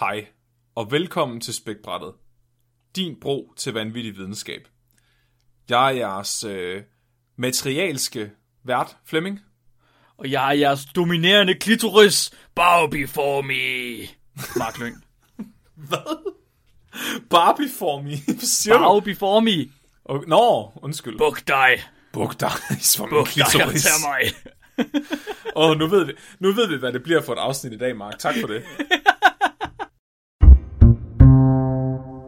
Hej, og velkommen til Spækbrættet. Din bro til vanvittig videnskab. Jeg er jeres øh, materialske vært, Flemming. Og jeg er jeres dominerende klitoris. Bow before me. Mark Lyng. Hvad? Barbie for me. Hvad siger Bow du? before me. Oh, Nå, undskyld. Buk dig. Buk dig for min Buk dig og klitoris. mig. Åh, oh, nu, ved vi, nu ved vi, hvad det bliver for et afsnit i dag, Mark. Tak for det.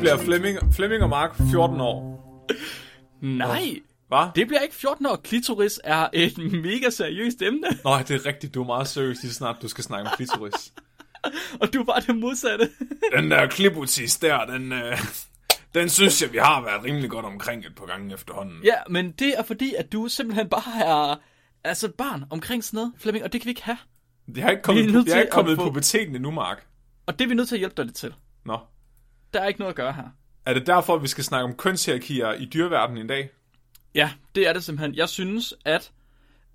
Det bliver Flemming, Flemming og Mark, 14 år. Nej. Hvad? Det bliver ikke 14 år. Klitoris er et mega seriøst emne. Nå, det er rigtigt. Du er meget seriøs lige snart, du skal snakke om klitoris. Og du er bare det modsatte. Den der klipotis der, den, øh, den synes jeg, vi har været rimelig godt omkring et par gange efterhånden. ja, men det er fordi, at du simpelthen bare er altså et barn omkring sådan noget, Flemming, og det kan vi ikke have. Jeg har ikke kommet, er jeg har ikke kommet i puberteten endnu, Mark. Og det er vi nødt til at hjælpe dig lidt til. Nå. Der er ikke noget at gøre her. Er det derfor, vi skal snakke om kønshierarkier i dyreverdenen i dag? Ja, det er det simpelthen. Jeg synes, at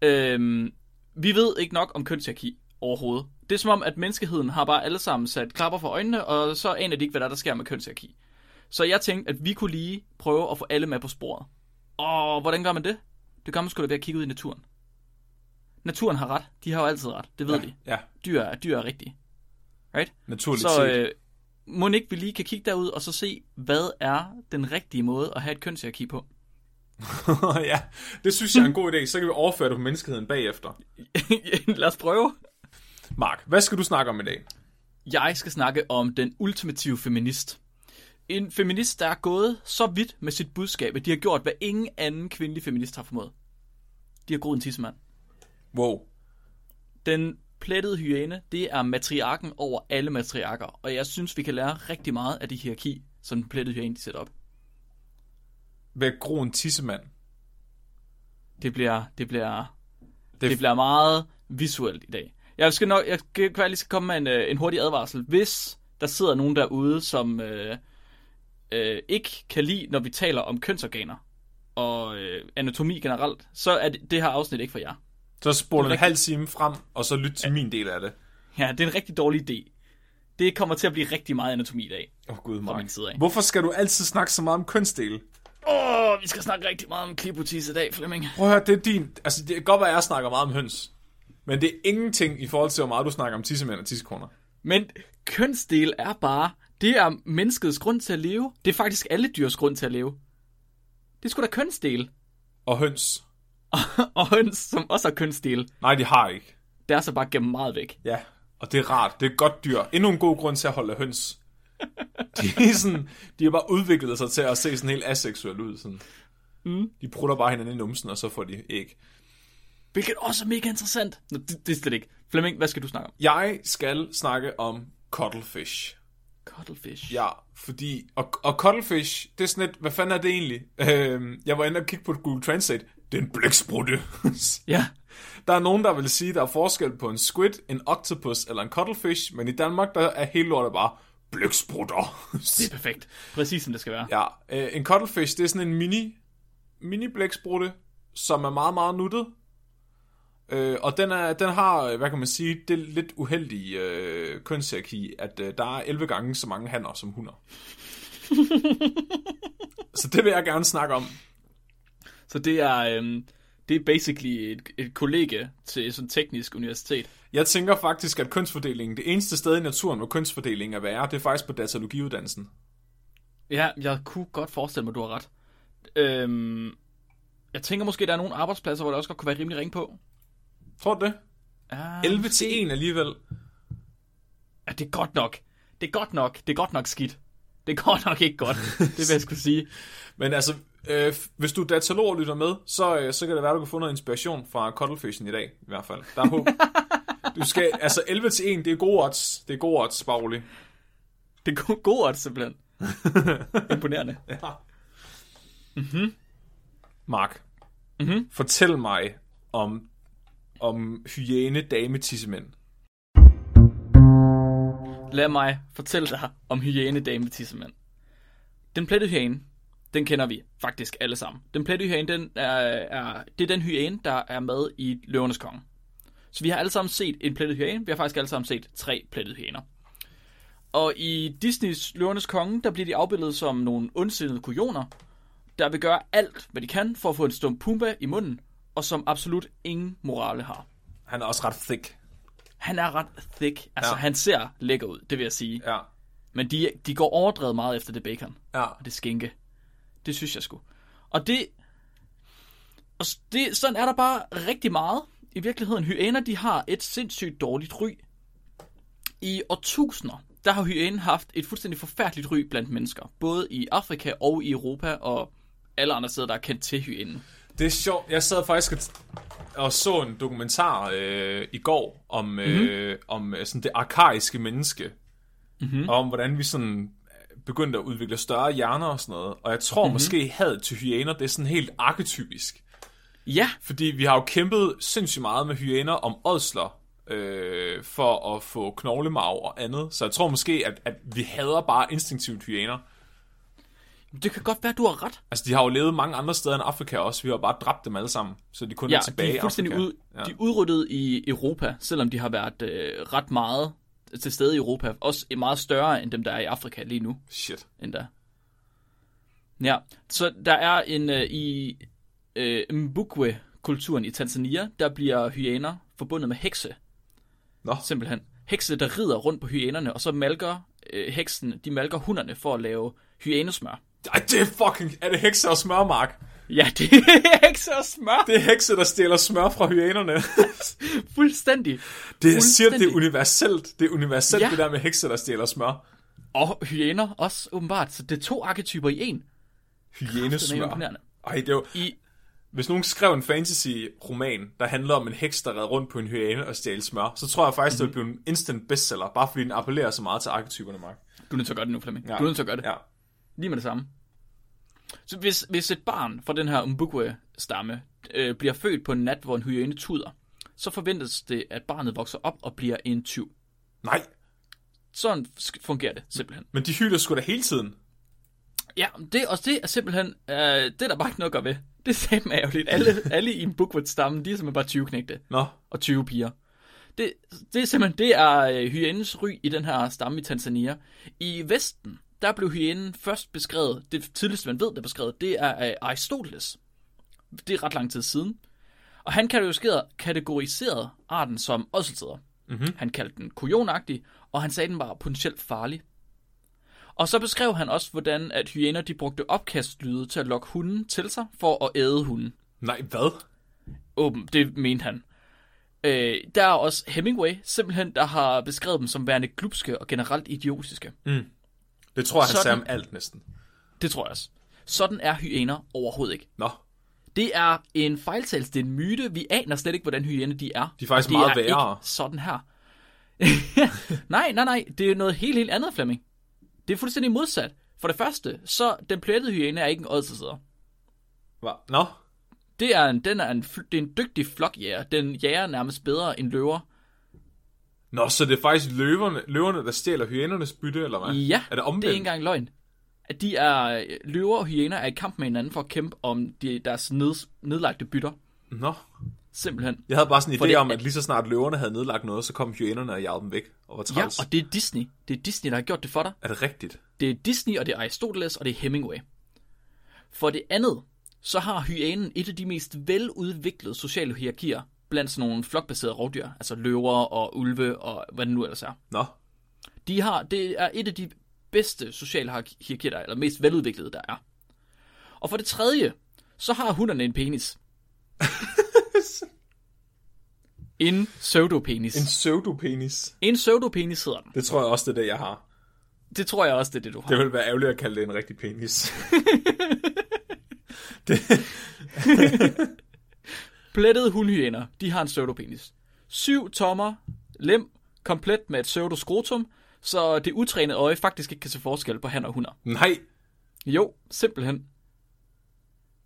øhm, vi ved ikke nok om kønshierarki overhovedet. Det er som om, at menneskeheden har bare alle sammen sat klapper for øjnene, og så aner de ikke, hvad der, er, der sker med kønshierarki. Så jeg tænkte, at vi kunne lige prøve at få alle med på sporet. Og hvordan gør man det? Det gør man sgu da ved at kigge ud i naturen. Naturen har ret. De har jo altid ret. Det ved ja. de. Ja, Dyr er, dyr er rigtige. Right? naturligt Så øh, må ikke vi lige kan kigge derud og så se, hvad er den rigtige måde at have et kønshierarki på? ja, det synes jeg er en god idé. Så kan vi overføre det på menneskeheden bagefter. Lad os prøve. Mark, hvad skal du snakke om i dag? Jeg skal snakke om den ultimative feminist. En feminist, der er gået så vidt med sit budskab, at de har gjort, hvad ingen anden kvindelig feminist har formået. De har groet en tissemand. Wow. Den plettede hyæne, det er matriarken over alle matriarker, og jeg synes, vi kan lære rigtig meget af det hierarki, som den plettede hyæne de sætter op. At gro en tissemand. Det bliver, det bliver, Det- det, bliver meget visuelt i dag. Jeg skal nok, jeg kan kan lige skal komme med en, øh, en hurtig advarsel. Hvis der sidder nogen derude, som øh, øh, ikke kan lide, når vi taler om kønsorganer og øh, anatomi generelt, så er det, det her afsnit ikke for jer. Så spol en rigtigt. halv time frem, og så lyt til min del af det. Ja, det er en rigtig dårlig idé. Det kommer til at blive rigtig meget anatomi i dag. Åh oh, gud, min Mark. side af. Hvorfor skal du altid snakke så meget om kønsdele? Åh, oh, vi skal snakke rigtig meget om klipotis i dag, Flemming. Prøv at høre, det er din... Altså, det kan godt være, at jeg snakker meget om høns. Men det er ingenting i forhold til, hvor meget du snakker om tissemænd og tissekoner. Men kønsdel er bare, det er menneskets grund til at leve. Det er faktisk alle dyrs grund til at leve. Det er sgu da kønsdel. Og høns. og høns, som også har kønsdel, Nej, de har ikke. der er så bare gemt meget væk. Ja, og det er rart. Det er et godt dyr. Endnu en god grund til at holde høns. De er, sådan, de har bare udviklet sig til at se sådan helt aseksuelle ud. Sådan. Mm. De prutter bare hinanden i numsen, og så får de æg. Hvilket også er mega interessant. Nå, det, det er slet ikke. Flemming, hvad skal du snakke om? Jeg skal snakke om cuttlefish. Cuttlefish. Ja, fordi... Og, og cuttlefish, det er sådan lidt... Hvad fanden er det egentlig? Øhm, jeg var inde og kigge på Google Translate. Det er en blæksprutte. Ja. Der er nogen, der vil sige, der er forskel på en squid, en octopus eller en cuttlefish, men i Danmark, der er hele lortet bare blæksprutter. Det er perfekt. Præcis som det skal være. ja, øh, en cuttlefish, det er sådan en mini, mini blæksprutte, som er meget, meget nuttet. Øh, og den, er, den har, øh, hvad kan man sige, det lidt uheldige øh, kønshierarki, at øh, der er 11 gange så mange hanner som hunder. så det vil jeg gerne snakke om. Så det er, øhm, det er basically et, et kollega til sådan teknisk universitet. Jeg tænker faktisk, at kønsfordelingen, det eneste sted i naturen, hvor kønsfordelingen er værre, det er faktisk på datalogiuddannelsen. Ja, jeg kunne godt forestille mig, du har ret. Øhm, jeg tænker måske, der er nogle arbejdspladser, hvor der også godt kunne være rimelig ring på. Tror du det? Ah, 11 til 1 alligevel. Ja, det er godt nok. Det er godt nok. Det er godt nok skidt. Det er godt nok ikke godt. det vil jeg skulle sige. Men altså, Øh, hvis du er datalog og lytter med, så, øh, så kan det være, du kan få noget inspiration fra Cuddlefishen i dag, i hvert fald. Der er håb. Du skal, altså 11 til 1, det er gode odds. Det er gode odds, rolig. Det er gode, gode odds, simpelthen. Imponerende. Ja. Mm-hmm. Mark, Mhm. fortæl mig om, om hyæne dame tissemænd. Lad mig fortælle dig om hyæne dame tissemand. Den plettede hyæne, den kender vi faktisk alle sammen. Den plettede hyæne, den er, er, det er den hyæne, der er med i Løvernes Konge. Så vi har alle sammen set en plettet hyæne. Vi har faktisk alle sammen set tre plettede hyæner. Og i Disneys Løvernes Konge, der bliver de afbildet som nogle ondsindede kujoner, der vil gøre alt, hvad de kan for at få en stum pumba i munden, og som absolut ingen morale har. Han er også ret thick. Han er ret thick. Altså, ja. han ser lækker ud, det vil jeg sige. Ja. Men de, de går overdrevet meget efter det bacon. Ja. Og det skinke. Det synes jeg sgu. Og det... Og det, sådan er der bare rigtig meget. I virkeligheden, hyæner, de har et sindssygt dårligt ry. I årtusinder, der har hyænen haft et fuldstændig forfærdeligt ry blandt mennesker. Både i Afrika og i Europa, og alle andre steder, der er kendt til hyænen. Det er sjovt. Jeg sad faktisk og, og så en dokumentar øh, i går om, øh, om øh, sådan det arkaiske menneske. Mm-hmm. Og om hvordan vi sådan begyndte at udvikle større hjerner og sådan noget. Og jeg tror mm-hmm. måske had til hyæner, det er sådan helt arketypisk. Ja, Fordi vi har jo kæmpet sindssygt meget med hyæner om ådsler, øh, for at få knoglemarv og andet. Så jeg tror måske, at, at vi hader bare instinktivt hyæner. det kan godt være, du har ret. Altså, de har jo levet mange andre steder end Afrika også. Vi har bare dræbt dem alle sammen, så de kun Ja, er tilbage de er fuldstændig i Afrika. ud, Ja. de er udryddet i Europa, selvom de har været øh, ret meget til stede i Europa. Også meget større end dem, der er i Afrika lige nu. Shit. Endda. Ja, så der er en øh, i øh, Mbukwe-kulturen i Tanzania, der bliver hyæner forbundet med hekse. Nå. Simpelthen. Hekse, der rider rundt på hyænerne, og så malker øh, heksen, de malker hunderne for at lave hyænesmør. Ej, det er fucking... Er det hekse og smørmark? Ja, det er hekse og smør. Det er hekse, der stjæler smør fra hyænerne. Fuldstændig. det, jeg siger, det er universelt. Det er universelt, ja. Det der med hekse, der stjæler smør. Og hyæner også, åbenbart. Så det er to arketyper i en. Hyænesmør. Ej, det er jo... I, Hvis nogen skrev en fantasy-roman, der handler om en heks, der redder rundt på en hyæne og stjæler smør, så tror jeg faktisk, mm-hmm. det vil blive en instant bestseller, bare fordi den appellerer så meget til arketyperne, Mark. du er nødt til at gøre det nu, Flemming. Ja. Du er nødt til at gøre det. Ja. Lige med det samme. Så hvis, hvis et barn fra den her Mbukwe-stamme øh, bliver født på en nat, hvor en hyæne tuder, så forventes det, at barnet vokser op og bliver en tyv. Nej, Sådan fungerer det simpelthen. men de hylder sgu da hele tiden. Ja, det, og det er simpelthen, øh, det er der bare ikke noget at gøre ved. Det er simpelthen ærgerligt. Alle, alle i Mbukwe-stammen, de er simpelthen bare 20 knægte Nå, og 20 piger. Det, det er simpelthen, det er øh, hyænens ry i den her stamme i Tanzania. I Vesten, der blev hyænen først beskrevet, det tidligste man ved, der er beskrevet, det er af Aristoteles. Det er ret lang tid siden. Og han kategoriserede, arten som ådselsæder. Mm-hmm. Han kaldte den kujonagtig, og han sagde, den var potentielt farlig. Og så beskrev han også, hvordan at hyæner de brugte opkastlyde til at lokke hunden til sig for at æde hunden. nej, hvad? Åben, det mente han. Øh, der er også Hemingway, simpelthen, der har beskrevet dem som værende glupske og generelt idiotiske. Det tror jeg, han Sådan. sagde om alt næsten. Det tror jeg også. Sådan er hyæner overhovedet ikke. Nå, Det er en fejltagelse, det er en myte. Vi aner slet ikke, hvordan hyæner de er. De er faktisk Og meget er værre. Ikke sådan her. nej, nej, nej. Det er noget helt, helt andet, Flemming. Det er fuldstændig modsat. For det første, så den plettede hyæne er ikke en ådselsæder. Hva? Nå, Det er en, den er en, det er en dygtig flokjæger. Den jager nærmest bedre end løver. Nå, så det er faktisk løverne, løverne der stjæler hyænernes bytte, eller hvad? Ja, er det omvendt? det er ikke engang løgn. At de er, løver og hyæner er i kamp med hinanden for at kæmpe om de, deres ned, nedlagte bytter. Nå, Simpelthen. jeg havde bare sådan en idé det- om, at lige så snart løverne havde nedlagt noget, så kom hyænerne og jagede dem væk og var Ja, træls. og det er Disney. Det er Disney, der har gjort det for dig. Er det rigtigt? Det er Disney, og det er Aristoteles, og det er Hemingway. For det andet, så har hyænen et af de mest veludviklede sociale hierarkier blandt sådan nogle flokbaserede rovdyr, altså løver og ulve og hvad det nu ellers er. Nå, De har, det er et af de bedste sociale hier- hierarkier, der er, eller mest veludviklede, der er. Og for det tredje, så har hunderne en penis. en pseudopenis. en En, pseudopenis. en pseudopenis hedder den. Det tror jeg også, det er det, jeg har. Det tror jeg også, det er det, du har. Det vil være ærgerligt at kalde det en rigtig penis. Plettede hundhyæner, de har en pseudopenis. Syv tommer, lem, komplet med et pseudoskrotum, så det utrænede øje faktisk ikke kan se forskel på han og hunder. Nej. Jo, simpelthen.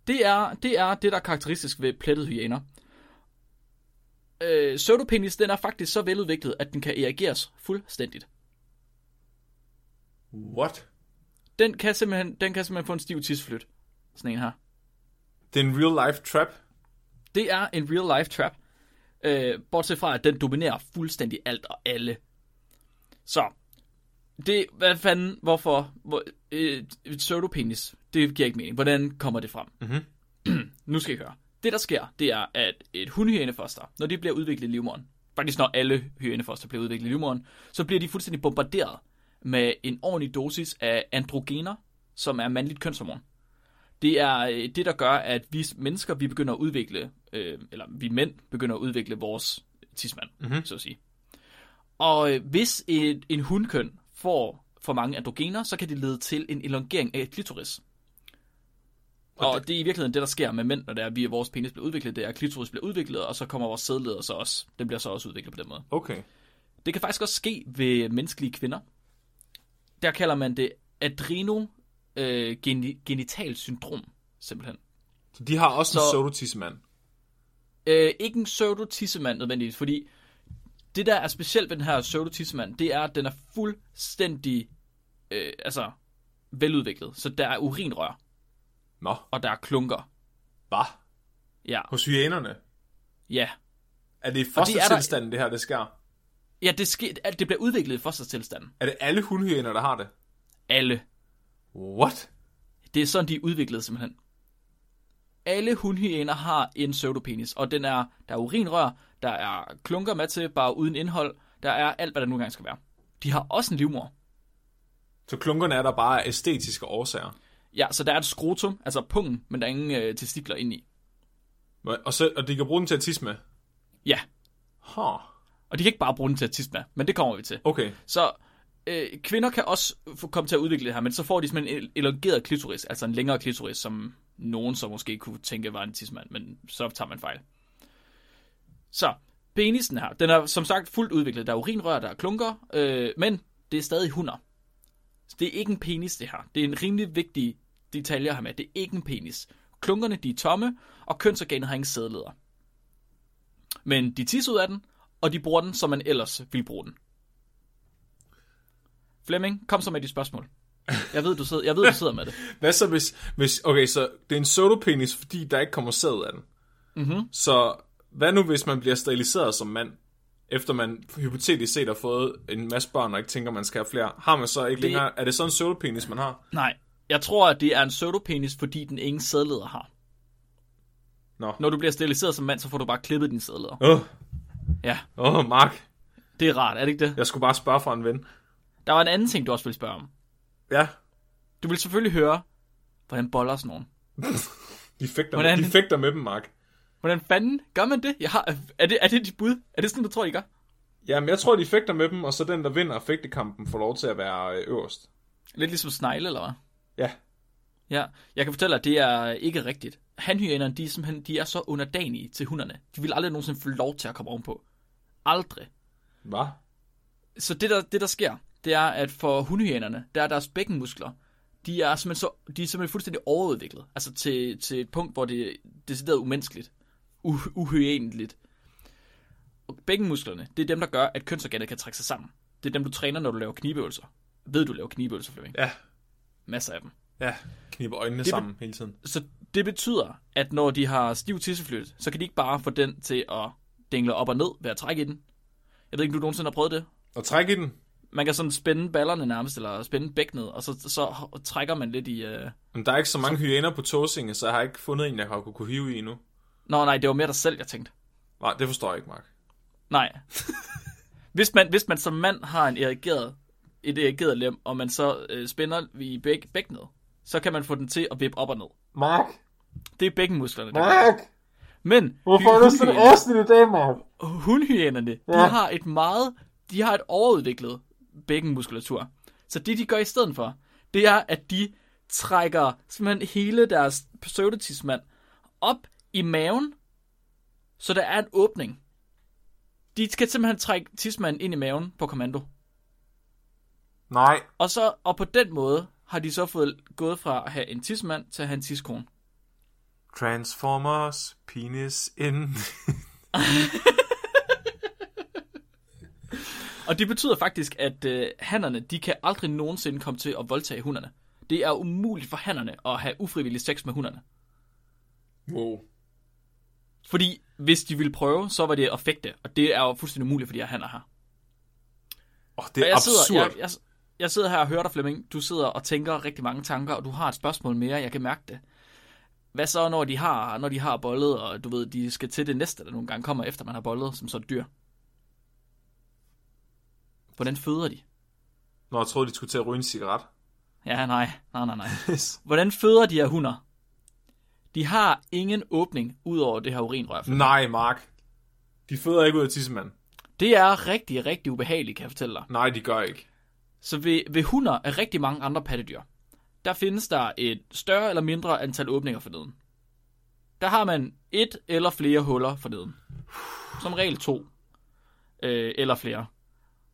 Det er det, er det der er karakteristisk ved plettede hyæner. Øh, pseudopenis, den er faktisk så veludviklet, at den kan erigeres fuldstændigt. What? Den kan simpelthen, den kan simpelthen få en stiv tidsflyt. Sådan en her. Det er en real life trap. Det er en real life trap. Øh, bortset fra, at den dominerer fuldstændig alt og alle. Så, det, hvad fanden, hvorfor, hvor, øh, et pseudopenis, det giver ikke mening. Hvordan kommer det frem? Mm-hmm. nu skal I høre. Det, der sker, det er, at et hundhyænefoster, når de bliver udviklet i livmoderen, faktisk når alle hyænefoster bliver udviklet i livmoderen, så bliver de fuldstændig bombarderet med en ordentlig dosis af androgener, som er mandligt kønshormon. Det er øh, det, der gør, at vi mennesker, vi begynder at udvikle, øh, eller vi mænd begynder at udvikle vores tidsmand, mm-hmm. så at sige. Og øh, hvis et, en hundkøn får for mange androgener, så kan det lede til en elongering af klitoris. Og, og det, det er i virkeligheden det, der sker med mænd, når det er, at vi, vores penis bliver udviklet, det er, at klitoris bliver udviklet, og så kommer vores sædleder så også. Den bliver så også udviklet på den måde. Okay. Det kan faktisk også ske ved menneskelige kvinder. Der kalder man det adreno øh, genital syndrom, simpelthen. Så de har også Så- en pseudotissemand. Øh, ikke en pseudotissemand nødvendigvis, fordi det, der er specielt ved den her pseudotissemand, det er, at den er fuldstændig øh, altså, veludviklet. Så der er urinrør, Nå, og der er klunker. hvad? Ja, Hos hyænerne. ja. Er det i Og det er der- fostertilstanden, det her, det sker? Ja, det, sker, det bliver udviklet i fostertilstanden. Er det alle hundhyæner, der har det? Alle. What? Det er sådan, de er udviklet simpelthen. Alle hundhyæner har en pseudopenis, og den er, der er urinrør, der er klunker med til, bare uden indhold, der er alt, hvad der nu engang skal være. De har også en livmor. Så klunkerne er der bare af æstetiske årsager. Ja, så der er et skrotum, altså pungen, men der er ingen øh, testikler inde i. Og, så, og de kan bruge den til at med? Ja, Huh. og de kan ikke bare bruge den til at med, men det kommer vi til. Okay. Så øh, kvinder kan også få komme til at udvikle det her, men så får de simpelthen en elongeret klitoris, altså en længere klitoris, som nogen så måske kunne tænke var en tidsmand, men så tager man fejl. Så, penisen her, den er som sagt fuldt udviklet. Der er urinrør, der er klunker, øh, men det er stadig hunder. Så det er ikke en penis, det her. Det er en rimelig vigtig detalje at have med. Det er ikke en penis. Klunkerne, de er tomme, og kønsorganet har ingen sædleder. Men de tisser ud af den, og de bruger den, som man ellers ville bruge den. Flemming, kom så med de spørgsmål. Jeg ved, du sidder, jeg ved, du sidder med det. Hvad så hvis, hvis... Okay, så det er en pseudopenis, fordi der ikke kommer sæd af den. Mhm. Så hvad nu, hvis man bliver steriliseret som mand, efter man hypotetisk set har fået en masse børn, og ikke tænker, man skal have flere? Har man så ikke Det- længere... Er det sådan en pseudopenis, man har? Nej, jeg tror, at det er en pseudopenis, fordi den ingen sædleder har. Nå. Når du bliver steriliseret som mand, så får du bare klippet dine sædleder. Åh, oh, Ja, oh, Mark. det er rart, er det ikke det? Jeg skulle bare spørge fra en ven. Der var en anden ting, du også ville spørge om. Ja, Du vil selvfølgelig høre, hvordan boller sådan nogen. de fægter, Hvordan? de fægter med dem, Mark. Hvordan fanden gør man det? Jeg har, er, det er det dit bud? Er det sådan, du tror, I gør? Jamen, jeg tror, de fægter med dem, og så den, der vinder fægtekampen, får lov til at være øh, øverst. Lidt ligesom snegle, eller hvad? Ja. Ja, jeg kan fortælle, at det er ikke rigtigt. Hanhyænerne, de er simpelthen de er så underdanige til hunderne. De vil aldrig nogensinde få lov til at komme ovenpå. Aldrig. Hvad? Så det der, det, der sker, det er, at for hundhyænerne, der er deres bækkenmuskler, de er simpelthen, så, de er simpelthen fuldstændig overudviklet. Altså til, til et punkt, hvor det er decideret umenneskeligt. Uhyæneligt. Og bækkenmusklerne, det er dem, der gør, at kønsorganet kan trække sig sammen. Det er dem, du træner, når du laver knibeøvelser. Ved du laver knibeøvelser, Flemming? Ja, Masser af dem. ja. Kniber øjnene Det sammen hele tiden. Så det betyder, at når de har stiv tisseflyt, så kan de ikke bare få den til at dingle op og ned ved at trække i den. Jeg ved ikke, om du nogensinde har prøvet det. Og træk i den. Man kan sådan spænde ballerne nærmest, eller spænde bækkenet, og så, så trækker man lidt i... Uh... Men der er ikke så mange hyæner på Tåsinge, så jeg har ikke fundet en, jeg har kunne, kunne hive i endnu. Nå nej, det var mere dig selv, jeg tænkte. Nej, det forstår jeg ikke, Mark. Nej. hvis, man, hvis man som mand har en erigeret, et erigeret lem, og man så øh, spænder i bæk, bækkenet, så kan man få den til at vippe op og ned. Mark! Det er bækkenmusklerne, der. Mark! Men Hvorfor er du sådan afsnit i dag, Mark? hundhyænerne, de Ja. har et meget, de har et overudviklet bækkenmuskulatur. Så det, de gør i stedet for, det er, at de trækker simpelthen hele deres pseudotismand op i maven, så der er en åbning. De skal simpelthen trække tismanden ind i maven på kommando. Nej. Og så og på den måde har de så fået gået fra at have en tismand til at have en tiskone. Transformers, penis in. Og det betyder faktisk, at øh, hannerne, de kan aldrig nogensinde komme til at voldtage hunderne. Det er umuligt for hannerne at have ufrivillig sex med hunderne. wow. Fordi hvis de ville prøve, så var det at fægte, og det er jo fuldstændig umuligt for de her hanner her. Oh, det Og er jeg sidder, absurd. jeg, jeg, jeg sidder her og hører dig, Flemming. Du sidder og tænker rigtig mange tanker, og du har et spørgsmål mere, jeg kan mærke det. Hvad så, når de har, når de har bollet, og du ved, de skal til det næste, der nogle gange kommer efter, man har bollet, som så dyr? Hvordan føder de? Nå, jeg troede, de skulle til at ryge en cigaret. Ja, nej, nej, nej, nej. Hvordan føder de her hunder? De har ingen åbning ud over det her urinrør. Nej, Mark. De føder ikke ud af tissemanden. Det er rigtig, rigtig ubehageligt, kan jeg fortælle dig. Nej, de gør ikke. Så ved, ved hunder af rigtig mange andre pattedyr, der findes der et større eller mindre antal åbninger for neden. Der har man et eller flere huller for neden. Som regel to. Øh, eller flere.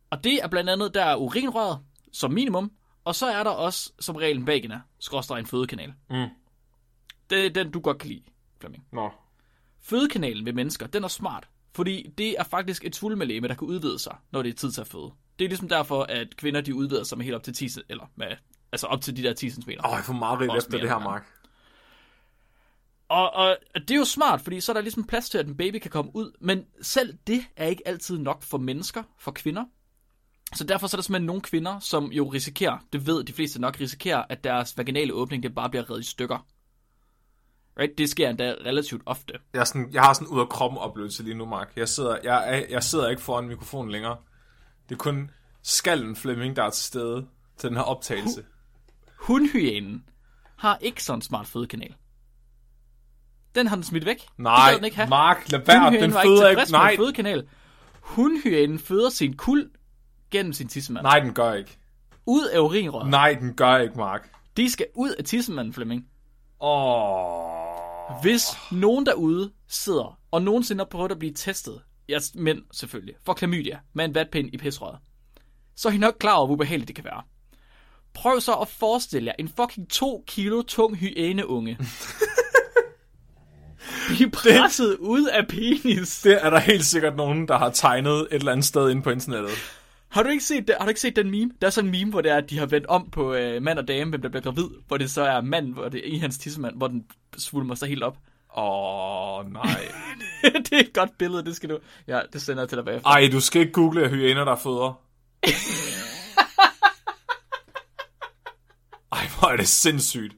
Og det er blandt andet, der er urinrøret, som minimum, og så er der også som regel en vagina, skråstrej en fødekanal. Mm. Det er den, du godt kan lide, Flemming. Nå. Fødekanalen ved mennesker, den er smart, fordi det er faktisk et svulmelæme, der kan udvide sig, når det er tid til at føde. Det er ligesom derfor, at kvinder de udvider sig med helt op til 10 eller med, altså op til de der 10 cm. Åh, jeg får meget rigtig efter det her. Mark. Og, og det er jo smart, fordi så er der ligesom plads til, at en baby kan komme ud. Men selv det er ikke altid nok for mennesker, for kvinder. Så derfor så er der simpelthen nogle kvinder, som jo risikerer, det ved de fleste nok, risikerer, at deres vaginale åbning, det bare bliver reddet i stykker. Right? Det sker endda relativt ofte. Jeg, er sådan, jeg har sådan ud af kroppen oplevelse lige nu, Mark. Jeg sidder, jeg, jeg sidder ikke foran mikrofonen længere. Det er kun skallen Flemming, der er til stede til den her optagelse. Hundhyænen har ikke sådan en smart fødekanal. Den har den smidt væk. Nej, den ikke have. Mark, lad være. Den føder ikke Nej, fødekanal. Hundhyænen føder sin kul gennem sin tissemand. nej, den gør ikke. Ud af urinrøret. Nej, den gør ikke, Mark. De skal ud af tissemanden, Flemming. Åh. Hvis nogen derude sidder og nogensinde har prøvet at blive testet, ja, mænd selvfølgelig, for klamydia med en vatpind i pisrøret, så er I nok klar over, hvor ubehageligt det kan være. Prøv så at forestille jer en fucking 2 kilo tung hyæneunge. Blive presset ud af penis. Det er der helt sikkert nogen, der har tegnet et eller andet sted inde på internettet. Har du ikke set? Har du ikke set den meme? Der er sådan en meme, hvor det er, at de har vendt om på øh, mand og dame, hvem der bliver gravid, hvor det så er mand, hvor det er i hans tissemand, hvor den svulmer sig helt op. Åh, oh, nej. det er et godt billede, det skal du... Ja, det sender jeg til dig bagefter. Ej, du skal ikke google hyæner, der føder. Ej, hvor er det sindssygt.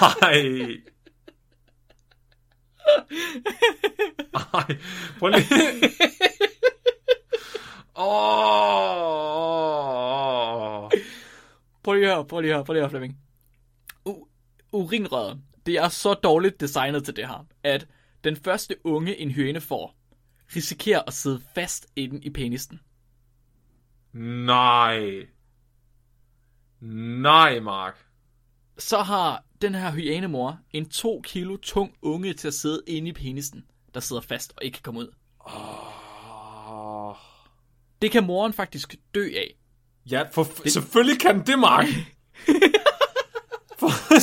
Ej. Ej, prøv lige. Åh. Prøv lige at høre, prøv lige at høre, prøv lige at høre, Flemming. U- urinrøret, det er så dårligt designet til det her, at den første unge, en hyæne får, risikerer at sidde fast inde i penisen. Nej. Nej, Mark. Så har den her hyænemor en 2 kilo tung unge til at sidde inde i penisen, der sidder fast og ikke kan komme ud. Åh. Det kan moren faktisk dø af. Ja, for det... selvfølgelig kan det, Mark. for,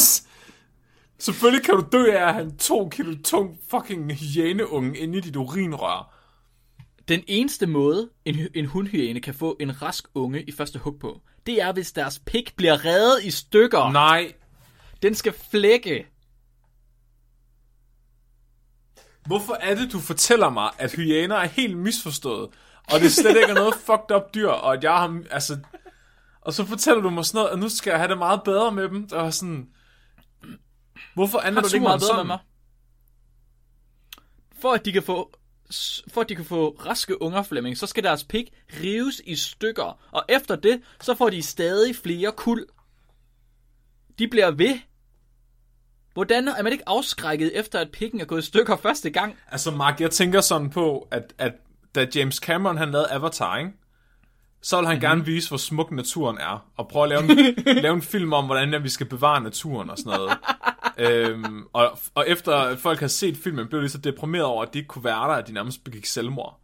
selvfølgelig kan du dø af at have en to kilo tung fucking hyæneunge inde i dit urinrør. Den eneste måde, en, en hundhyæne kan få en rask unge i første hug på, det er, hvis deres pik bliver revet i stykker. Nej. Den skal flække. Hvorfor er det, du fortæller mig, at hyæner er helt misforstået, og det slet ikke er noget fucked up dyr, og at jeg har, altså... Og så fortæller du mig sådan noget, at nu skal jeg have det meget bedre med dem, og sådan... Hvorfor er naturen meget bedre sådan? med mig? For at de kan få for at de kan få raske unger, Flemming, så skal deres pik rives i stykker, og efter det, så får de stadig flere kul. De bliver ved. Hvordan er man ikke afskrækket efter, at pikken er gået i stykker første gang? Altså, Mark, jeg tænker sådan på, at, at da James Cameron han lavede Avatar, ikke? så vil han gerne vise, hvor smuk naturen er, og prøve at lave en, lave en film om, hvordan vi skal bevare naturen og sådan noget. øhm, og, og efter folk har set filmen, blev de så deprimeret over, at de ikke kunne være der, at de nærmest begik selvmord.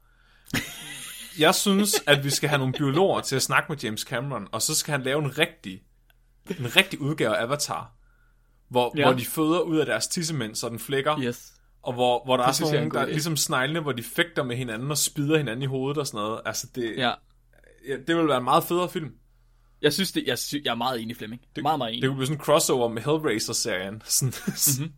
Jeg synes, at vi skal have nogle biologer til at snakke med James Cameron, og så skal han lave en rigtig, en rigtig udgave af Avatar, hvor, ja. hvor de føder ud af deres tissemænd, så den flækker, Yes. Og hvor, hvor der Det er sådan er nogle, der idé. ligesom sneglene, hvor de fægter med hinanden og spider hinanden i hovedet og sådan noget. Altså, det, Ja. ja, det vil være en meget federe film. Jeg synes det, jeg, sy- jeg er meget enig, Flemming. Det, meget, meget enig. Det kunne blive sådan en crossover med Hellraiser-serien. Sådan, mm-hmm.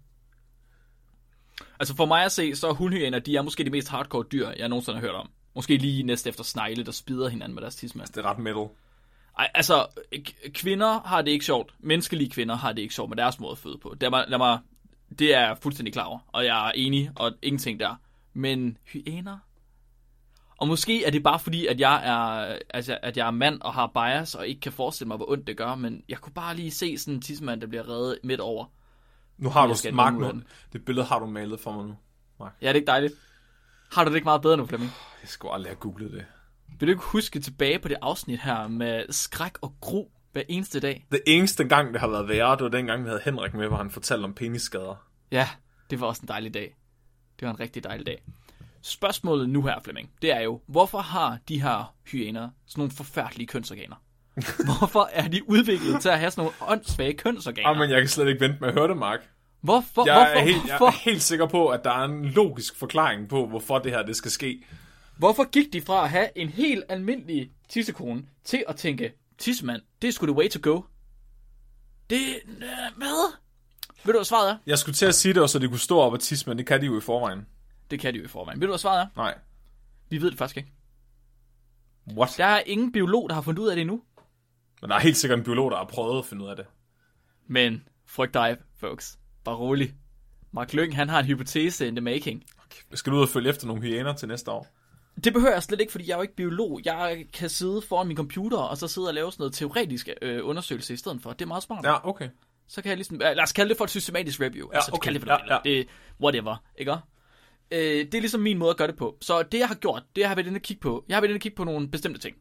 Altså for mig at se, så er hundhyæner, de er måske de mest hardcore dyr, jeg nogensinde har hørt om. Måske lige næste efter snegle, der spider hinanden med deres tidsmand. det er ret metal. Ej, altså, kvinder har det ikke sjovt. Menneskelige kvinder har det ikke sjovt med deres måde at føde på. Lad mig, lad mig, det er jeg fuldstændig klar over, og jeg er enig, og ingenting der. Men hyæner? Og måske er det bare fordi, at jeg er, altså, at jeg er mand og har bias, og ikke kan forestille mig, hvor ondt det gør, men jeg kunne bare lige se sådan en tidsmand, der bliver reddet midt over. Nu har du, Mark, have nu, det billede har du malet for mig nu. Mark. Ja, det er ikke dejligt. Har du det ikke meget bedre nu, Flemming? Jeg skulle aldrig have googlet det. Vil du ikke huske tilbage på det afsnit her med skræk og gru hver eneste dag? Det eneste gang, det har været værre, det var dengang, vi havde Henrik med, hvor han fortalte om penisskader. Ja, det var også en dejlig dag. Det var en rigtig dejlig dag. Spørgsmålet nu her, Flemming, det er jo, hvorfor har de her hyæner sådan nogle forfærdelige kønsorganer? hvorfor er de udviklet til at have sådan nogle åndssvage kønsorganer? Ah, men jeg kan slet ikke vente med at høre det, Mark. hvorfor? Jeg, hvorfor? er helt, jeg hvorfor? er helt sikker på, at der er en logisk forklaring på, hvorfor det her det skal ske. Hvorfor gik de fra at have en helt almindelig tissekone til at tænke, tissemand, det er sgu the way to go? Det... Øh, hvad? Ved du, hvad svaret er? Jeg skulle til at sige det, også, så de kunne stå op og tisse, men det kan de jo i forvejen. Det kan de jo i forvejen. Ved du, hvad svaret er? Nej. Vi ved det faktisk ikke. What? Der er ingen biolog, der har fundet ud af det endnu. Men der er helt sikkert en biolog, der har prøvet at finde ud af det. Men frygt dig, folks. Bare rolig. Mark Lyng, han har en hypotese in the making. Skal du ud og følge efter nogle hyæner til næste år? Det behøver jeg slet ikke, fordi jeg er jo ikke biolog. Jeg kan sidde foran min computer, og så sidde og lave sådan noget teoretisk øh, undersøgelse i stedet for. Det er meget smart. Ja, okay. Så kan jeg ligesom... Øh, lad os kalde det for et systematisk review. Ja, altså, okay. kalde det, for Ja, ja, Det, whatever, ikke? Øh, det er ligesom min måde at gøre det på. Så det, jeg har gjort, det jeg har været inde og kigge på. Jeg har været inde og kigge på nogle bestemte ting.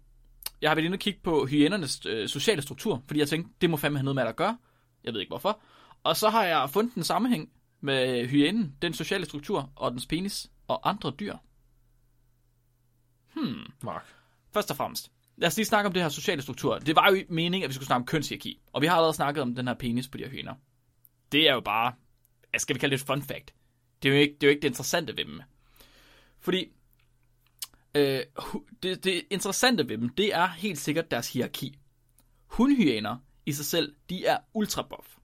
Jeg har været inde og kigge på hyænernes øh, sociale struktur, fordi jeg tænkte, det må fandme have noget med at gøre. Jeg ved ikke hvorfor. Og så har jeg fundet en sammenhæng med hyænen, den sociale struktur og dens penis og andre dyr. Mark. Først og fremmest, lad os lige snakke om det her sociale struktur. Det var jo meningen, at vi skulle snakke om kønshierarki. Og vi har allerede snakket om den her penis på de her hyæner. Det er jo bare, skal vi kalde det et fun fact. Det er jo ikke det, er jo ikke det interessante ved dem. Fordi, øh, det, det interessante ved dem, det er helt sikkert deres hierarki. Hundhyæner i sig selv, de er ultra buff.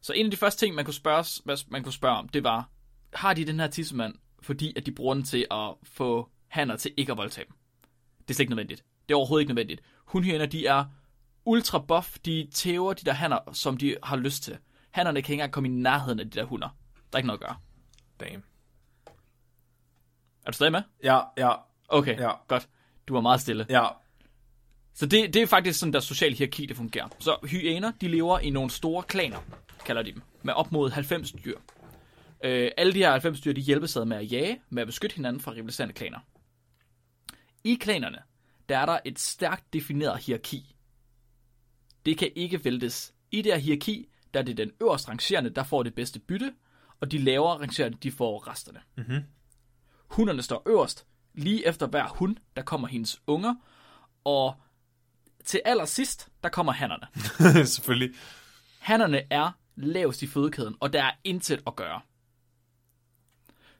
Så en af de første ting, man kunne spørge, man kunne spørge om, det var, har de den her tissemand, fordi at de bruger den til at få hanner til ikke at voldtage dem? Det er slet ikke nødvendigt. Det er overhovedet ikke nødvendigt. Hundhyæner, de er ultra buff. De tæver de der hanner, som de har lyst til. Hannerne kan ikke engang komme i nærheden af de der hunder. Der er ikke noget at gøre. Damn. Er du stadig med? Ja, ja, Okay, Ja. godt. Du var meget stille. ja. Så det, det er faktisk sådan, der sociale hierarki, det fungerer. Så hyæner, de lever i nogle store klaner, kalder de dem, med op mod 90 dyr. Øh, alle de her 90 dyr, de hjælpes ad med at jage, med at beskytte hinanden fra rivaliserende klaner. I klanerne, der er der et stærkt defineret hierarki. Det kan ikke væltes. I det her hierarki, der er det den øverst rangerende, der får det bedste bytte, og de lavere rangerende, de får resterne. Mm-hmm. Hunderne står øverst, lige efter hver hund, der kommer hendes unger, og til allersidst, der kommer hannerne. Selvfølgelig. Hannerne er lavest i fødekæden, og der er intet at gøre.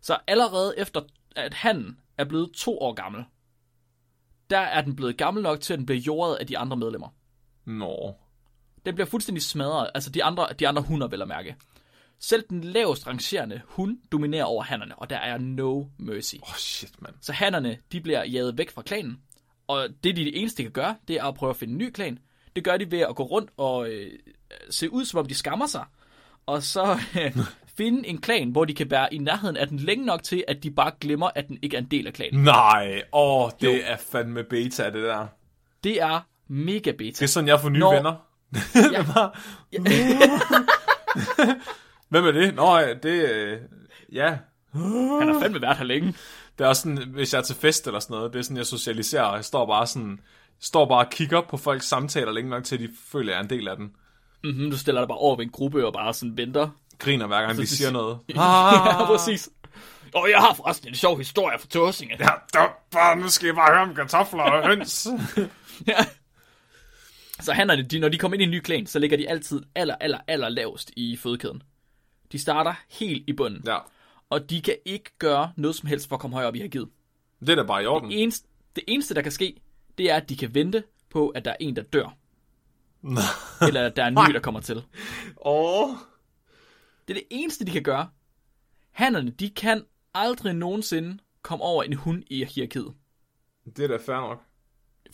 Så allerede efter, at hannen er blevet to år gammel, der er den blevet gammel nok til, at den bliver jordet af de andre medlemmer. Nå. Den bliver fuldstændig smadret, altså de andre, de andre hunder vil at mærke. Selv den lavest rangerende hund dominerer over hannerne, og der er no mercy. Åh, oh, shit, mand. Så hannerne, de bliver jaget væk fra klanen. Og det, de det eneste, de kan gøre, det er at prøve at finde en ny klan. Det gør de ved at gå rundt og øh, se ud, som om de skammer sig. Og så øh, finde en klan, hvor de kan være i nærheden af den længe nok til, at de bare glemmer, at den ikke er en del af klanen. Nej, åh, det Jo. er fandme beta, det der. Det er mega Det beta. er sådan, jeg får nye Når- venner. Ja. Hvem er det? Nå, det øh, ja. Han har fandme været her længe. Det er også sådan, hvis jeg er til fest eller sådan noget, det er sådan, jeg socialiserer, og jeg står bare sådan, står bare og kigger på folks samtaler længe nok til, at de føler, jeg er en del af den. Mm-hmm, du stiller dig bare over ved en gruppe og bare sådan venter. Griner hver gang, de de siger noget. ja, præcis. Og jeg har forresten en sjov historie fra Tåsinge. Ja, der, bare, nu skal jeg bare høre om kartofler og høns. Ja. Så hannerne, de, når de kommer ind i en ny klan, så ligger de altid aller, aller, aller lavest i fødekæden. De starter helt i bunden, ja, og de kan ikke gøre noget som helst for at komme højere op i hierarkiet. det er da bare i orden. Det eneste, det eneste, der kan ske, det er, at de kan vente på, at der er en, der dør. Eller at der er en ny, der kommer til. Åh, Det er det eneste, de kan gøre. Hannerne, de kan aldrig nogensinde komme over en hund i hierarkiet. det er da fair nok.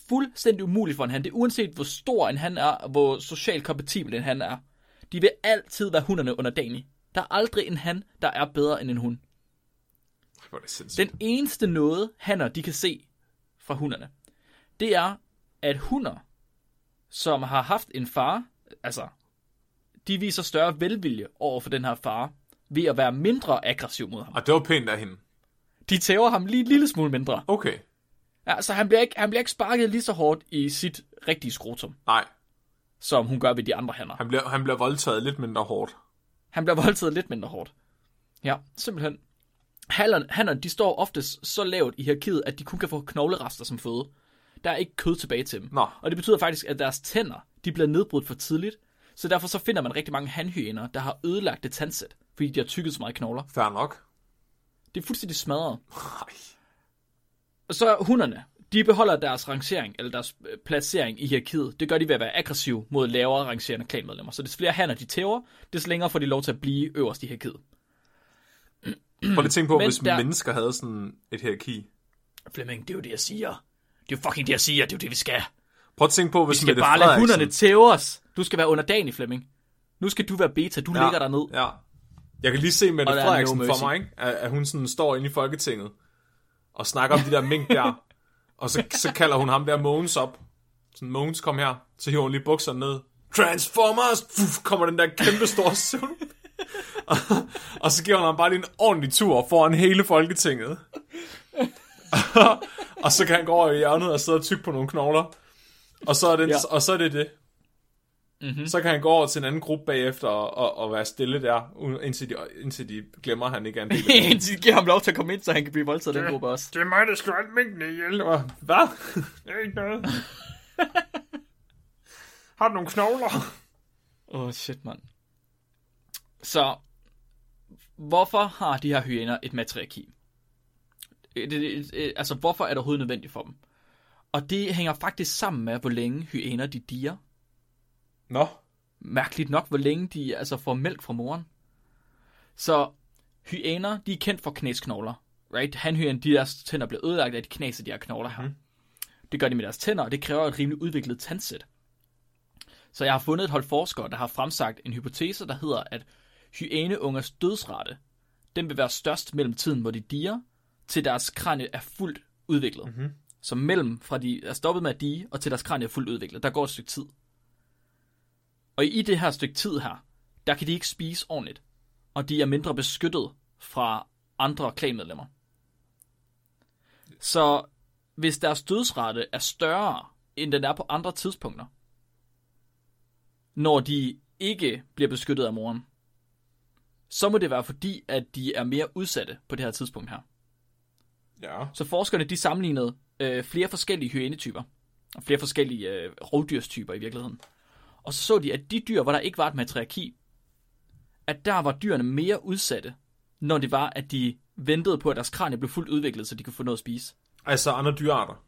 Fuldstændig umuligt for en han. Det er uanset, hvor stor en han er, og hvor socialt kompatibel en han er. De vil altid være hunderne under Dani. Der er aldrig en han, der er bedre end en hund. Hvor er det sindssygt. Den eneste noget, hanner de kan se fra hunderne, det er, at hunder, som har haft en far, altså, de viser større velvilje over for den her far, ved at være mindre aggressiv mod ham. Og det var pænt af hende. De tæver ham lige en lille smule mindre. Okay. Ja, så han bliver, ikke, han bliver ikke sparket lige så hårdt i sit rigtige skrotum, Nej, som hun gør ved de andre hanner. han bliver, han bliver voldtaget lidt mindre hårdt. Han bliver voldtaget lidt mindre hårdt. Ja, simpelthen. Hannerne, hannerne, de står oftest så lavt i hierarkiet, at de kun kan få knoglerester som føde. Der er ikke kød tilbage til dem. Nå. Og det betyder faktisk, at deres tænder, de bliver nedbrudt for tidligt. Så derfor så finder man rigtig mange hanhyæner, der har ødelagt det tandsæt, fordi de har tykket så meget knogler. Fair nok. Det er fuldstændig smadret. Nej. Og så hunderne, de beholder deres rangering, eller deres øh, placering i hierarkiet. Det gør de ved at være aggressiv mod lavere rangerende klanmedlemmer. Så des flere hanner de tæver, des længere får de lov til at blive øverst i hierarkiet. Prøv lige tænke på, Men hvis der- mennesker havde sådan et hierarki. Flemming, det er jo det, jeg siger. Det er jo fucking det, jeg siger. Det er jo det, vi skal. Prøv at tænke på, Vi hvis skal Mette bare lade hunderne tæve os. Du skal være underdanig, Flemming. Nu skal du være beta. Du ja. ligger der ned. Ja. Jeg kan lige se Mette er Frederiksen no for mig, ikke? At, at hun sådan står inde i Folketinget og snakker om de der mink der. og så, så kalder hun ham der Mogens op. Sådan, Mogens, kom her. Så hiver hun lige bukserne ned. Transformers! Fuff, kommer den der kæmpe store søvn. og, og så giver hun ham bare lige en ordentlig tur foran hele Folketinget. og så kan han gå over i hjørnet og sidde og tykke på nogle knogler. Og så er det, Ja. og så er det det. Mm-hmm. Så kan han gå over til en anden gruppe bagefter og, og, og være stille der, indtil de, indtil de glemmer, at han ikke er en del af det. Indtil de giver ham lov til at komme ind, så han kan blive voldtaget af den gruppe også. Det er mig, der skal alt minkene ihjel. Hvad? Det er ikke noget. Har du nogle knogler? Åh, oh, shit, mand. Så, hvorfor har de her hyæner et matriarki? Altså, hvorfor er det overhovedet nødvendigt for dem? Og det hænger faktisk sammen med, hvor længe hyæner de diger. Nå. Mærkeligt nok, hvor længe de altså får mælk fra moren. Så hyæner, de er kendt for knæsknogler. Right? Hanhyæner, de deres tænder bliver ødelagt af de knaser de her knogler her. Mm. Det gør de med deres tænder, og det kræver et rimelig udviklet tandsæt. Så jeg har fundet et hold forskere, der har fremsagt en hypotese, der hedder, at hyæneungers dødsrate, den vil være størst mellem tiden, hvor de diger, til deres kranie er fuldt udviklet. Mm-hmm. Så mellem fra de er stoppet med at dige, og til deres kranie er fuldt udviklet, der går et stykke tid. Og i det her stykke tid her, der kan de ikke spise ordentligt, og de er mindre beskyttet fra andre klanmedlemmer. Så hvis deres dødsrate er større, end den er på andre tidspunkter, når de ikke bliver beskyttet af moren, så må det være fordi, at de er mere udsatte på det her tidspunkt her. Ja. Så forskerne de sammenlignede øh, flere forskellige hyænetyper, og flere forskellige øh, rovdyrstyper i virkeligheden. Og så så de, at de dyr, hvor der ikke var et matriarki, at der var dyrene mere udsatte, når det var, at de ventede på, at deres kranie blev fuldt udviklet, så de kunne få noget at spise. Altså andre dyrearter.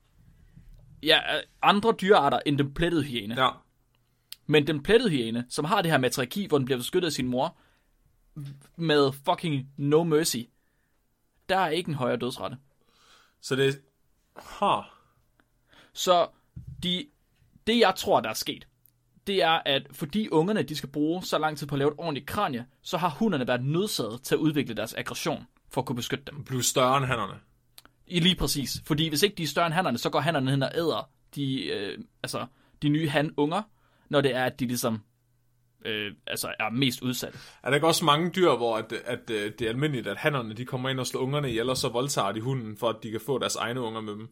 Ja, øh, andre dyrearter end den plettede hyæne. Ja. Men den plettede hyæne, som har det her matriarki, hvor den bliver beskyttet af sin mor, med fucking no mercy, der er ikke en højere dødsrate. Så det har. Så de, det, jeg tror, der er sket, det er, at fordi ungerne de skal bruge så lang tid på at lave et ordentligt kranie, så har hunderne været nødsaget til at udvikle deres aggression for at kunne beskytte dem. Blive større end hannerne. I lige præcis. Fordi hvis ikke de er større end hannerne, så går hannerne hen og æder de, øh, altså, de nye han-unger, når det er, at de ligesom øh, altså er mest udsatte. Er der ikke også mange dyr, hvor at, at, øh, det er almindeligt, at hannerne de kommer ind og slår ungerne ihjel, og så voldtager de hunden, for at de kan få deres egne unger med dem?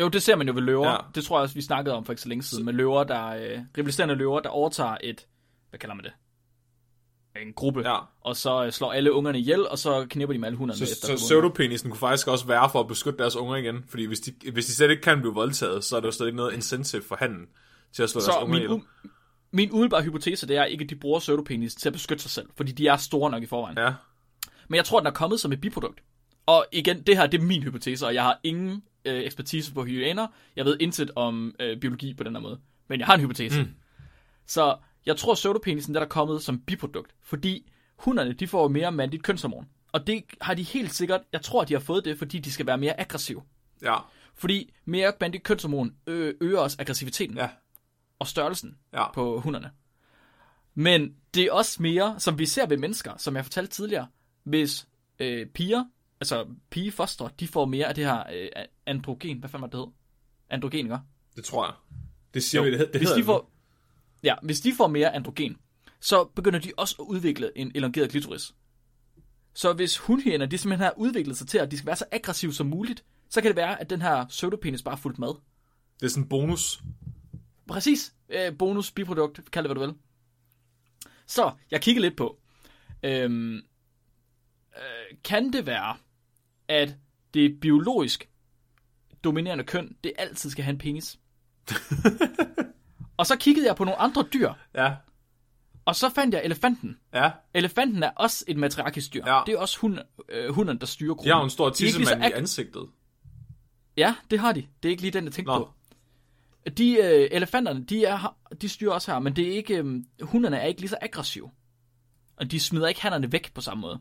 Jo, det ser man jo ved løver. Ja. Det tror jeg også, vi snakkede om for ikke så længe siden. Med løver, der øh, rivaliserende løver, der overtager et, hvad kalder man det? En gruppe. Ja. Og så øh, slår alle ungerne ihjel, og så knipper de med alle hunderne Så, efter. så pseudopenisen kunne faktisk også være for at beskytte deres unger igen. Fordi hvis de, hvis de slet ikke kan blive voldtaget, så er der jo slet ikke noget incentive for handen til at slå deres Så unger min, ihjel. u- min umiddelbare hypotese, det er ikke, at de bruger pseudopenis til at beskytte sig selv, fordi de er store nok i forvejen. Ja. Men jeg tror, den er kommet som et biprodukt. Og igen, det her det er min hypotese, og jeg har ingen øh, ekspertise på hyæner. Jeg ved intet om øh, biologi på den her måde. Men jeg har en hypotese. Mm. Så jeg tror, pseudopenisen der er kommet som biprodukt, fordi hunderne de får mere mandligt kønshormon. Og det har de helt sikkert, jeg tror, de har fået det, fordi de skal være mere aggressive. Ja. Fordi mere mandligt kønshormon øger også aggressiviteten Ja. Og størrelsen Ja. på hunderne. Men det er også mere, som vi ser ved mennesker, som jeg fortalte tidligere, hvis øh, piger, altså pigefostre, de får mere af det her øh, androgen, hvad fanden var det hed? Androgen, ikke? Det tror jeg. Det siger Jo, vi, det, det hvis de får, ja, hvis de får mere androgen, så begynder de også at udvikle en elongeret klitoris. Så hvis hundhænder, de simpelthen har udviklet sig til, at de skal være så aggressive som muligt, så kan det være, at den her pseudopenis bare er fuldt med. Det er sådan en bonus. Præcis. Øh, bonus, biprodukt, kald det hvad du vil. Så, jeg kigger lidt på. Øhm, øh, kan det være, at det biologisk dominerende køn, det altid skal have en penis? og så kiggede jeg på nogle andre dyr, Ja. og så fandt jeg elefanten. Ja. Elefanten er også et matriarkisk dyr. Ja. Det er også hund, øh, hunden, der styrer gruppen. De har jo en stor tissemand i ag- ansigtet. Ja, det har de. Det er ikke lige den, jeg tænkte Nå. på. De øh, elefanterne, de, er, de styrer også her, men det er ikke, øh, hunderne er ikke lige så aggressive. Og de smider ikke hannerne væk på samme måde.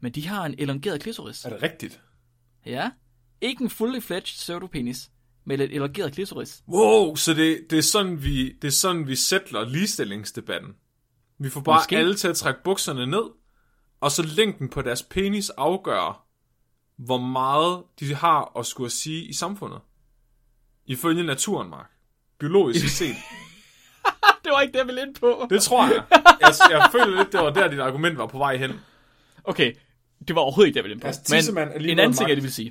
Men de har en elongeret klitoris. Er det rigtigt? Ja. Ikke en fully fledged pseudopenis, men et elongeret klitoris. Wow, så det, det, er sådan, vi, det er sådan, vi sætler ligestillingsdebatten. Vi får bare Måske. Alle til at trække bukserne ned, og så længden på deres penis afgør, hvor meget de har at skulle sige i samfundet. Ifølge naturen, Mark. Biologisk set. det var ikke det, jeg ville ind på. Det tror jeg. Jeg, jeg føler lidt, det var der, dit argument var på vej hen. Okay, det var overhovedet ikke det, jeg ville ind på. Er Men en anden ting, jeg vil sige,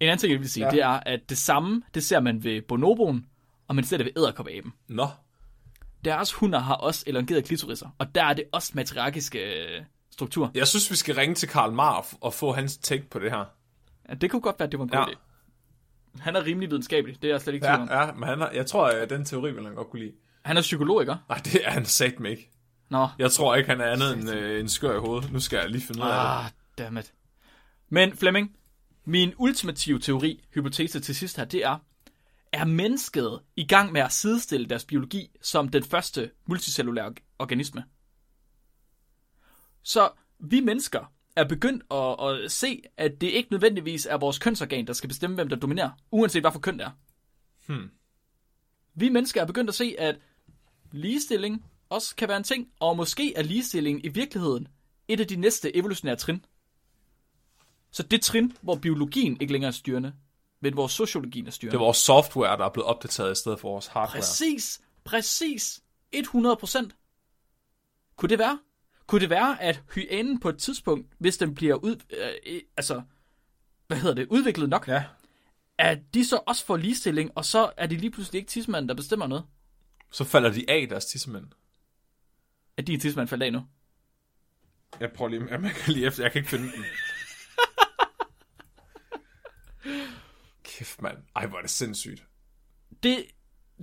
en anden ting, jeg vil sige, Ja. det er, at det samme, det ser man ved bonoboen, og man ser det ved æderkoppaben. Nå. Deres hunder har også elongerede klitoriser, og der er det også matriarkiske øh, struktur. Jeg synes, vi skal ringe til Karl Marf og få hans take på det her. Ja, det kunne godt være, at det var en god Ja. idé. Han er rimelig videnskabelig, det er jeg slet ikke tvivl. Ja, ja men han har, jeg tror, at den teori vil han godt kunne lide. Han er psykolog, ikke? Nej, det er han sat mig ikke. Nå, Jeg tror ikke, han er andet end øh, en skør i hovedet. Nu skal jeg lige finde ud af det. ah, dammit. Men Flemming, min ultimative teori, hypotese til sidst her, det er, er mennesket i gang med at sidestille deres biologi som den første multicellulære org- organisme? Så vi mennesker er begyndt at, at se, at det ikke nødvendigvis er vores kønsorgan, der skal bestemme, hvem der dominerer, uanset hvad for køn det er. Hmm. Vi mennesker er begyndt at se, at ligestilling også kan være en ting, og måske er ligestilling i virkeligheden et af de næste evolutionære trin. Så det trin, hvor biologien ikke længere er styrende, men hvor sociologien er styrende. Det er vores software, der er blevet opdateret i stedet for vores hardware. Præcis, præcis, 100 procent. Kunne det være? Kunne det være, at hyænen på et tidspunkt, hvis den bliver ud, øh, altså, hvad hedder det, udviklet nok, Ja. at de så også får ligestilling, og så er det lige pludselig ikke tidsmanden, der bestemmer noget? Så falder de af deres tissemænd. At din tidsmand falder af nu? Jeg prøver lige, jeg kan lige efter, jeg kan ikke finde den. Kæft, mand. Ej, hvor er det sindssygt. det,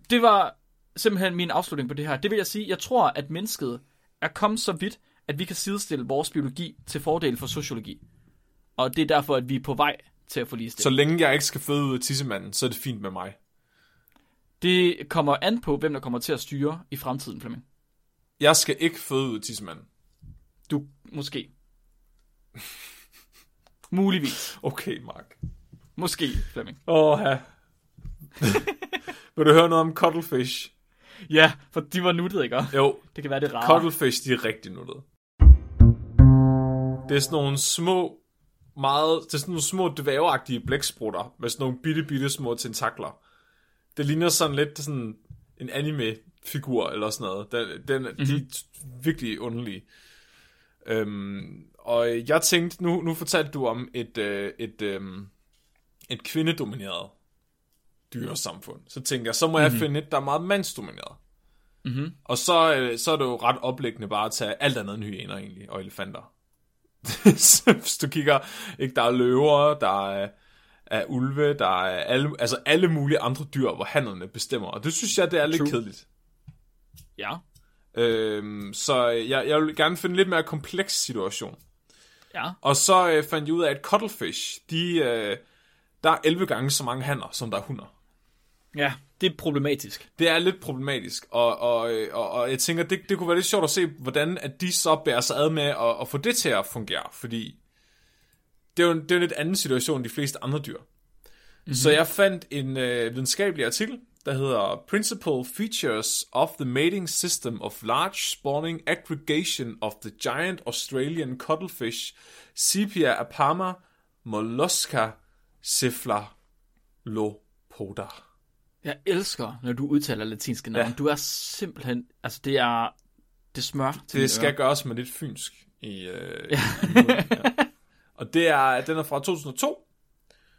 det var simpelthen min afslutning på det her. Det vil jeg sige, jeg tror, at mennesket er kommet så vidt, at vi kan sidestille vores biologi til fordel for sociologi. Og det er derfor, at vi er på vej til at få Så ligestilling. længe jeg ikke skal føde ud af tissemanden, så er det fint med mig. Det kommer an på, hvem der kommer til at styre i fremtiden, Flemming. Jeg skal ikke føde ud af tissemanden. Du, måske. Muligvis. Okay, Mark. Måske, Flemming. Åh, ja. Vil du høre noget om cuttlefish? Ja, for de var nuttede, ikke? Jo, Det kan være det rare. Cuttlefish, de er rigtig nuttede. Det er sådan nogle små, meget, det er sådan nogle små dværgeagtige blæksprutter, med sådan nogle bitte, bitte små tentakler. Det ligner sådan lidt sådan en anime-figur eller sådan noget. Den, den, mm-hmm. De er virkelig underlige. Øhm, og jeg tænkte, nu, nu fortalte du om et, øh, et, øh, et kvindedomineret dyresamfund. Så tænker jeg, så må mm-hmm. jeg finde et, der er meget mandsdomineret. Mhm. Og så, øh, så er det jo ret oplæggende bare at tage alt andet end hyæner egentlig, og elefanter. Så Hvis du kigger, ikke, der er løver, der er, er ulve, der er alle, altså alle mulige andre dyr, hvor hannerne bestemmer. Og det synes jeg, det er lidt True. kedeligt. Ja. Øhm, så jeg, jeg vil gerne finde en lidt mere kompleks situation. Ja. Og så øh, fandt jeg ud af, at cuttlefish, de, øh, der er 11 gange så mange hanner, som der er hunder. Ja, det er problematisk. Det er lidt problematisk, og, og, og, og jeg tænker, det, det kunne være lidt sjovt at se, hvordan at de så bærer sig ad med at, at få det til at fungere, fordi det er jo, en- det er jo en lidt anden situation end de fleste andre dyr. Mm-hmm. Så jeg fandt en øh, videnskabelig artikel, der hedder Principal Features of the Mating System of Large Spawning Aggregation of the Giant Australian Cuttlefish Sepia apama mollusca cephalopoda. Jeg elsker, når du udtaler latinske navne. Ja. Ja. Du er simpelthen... Altså, det er... Det smør til Det skal ører. gøres med lidt fynsk i, øh, i munden, ja. Og det er, den er fra 2002.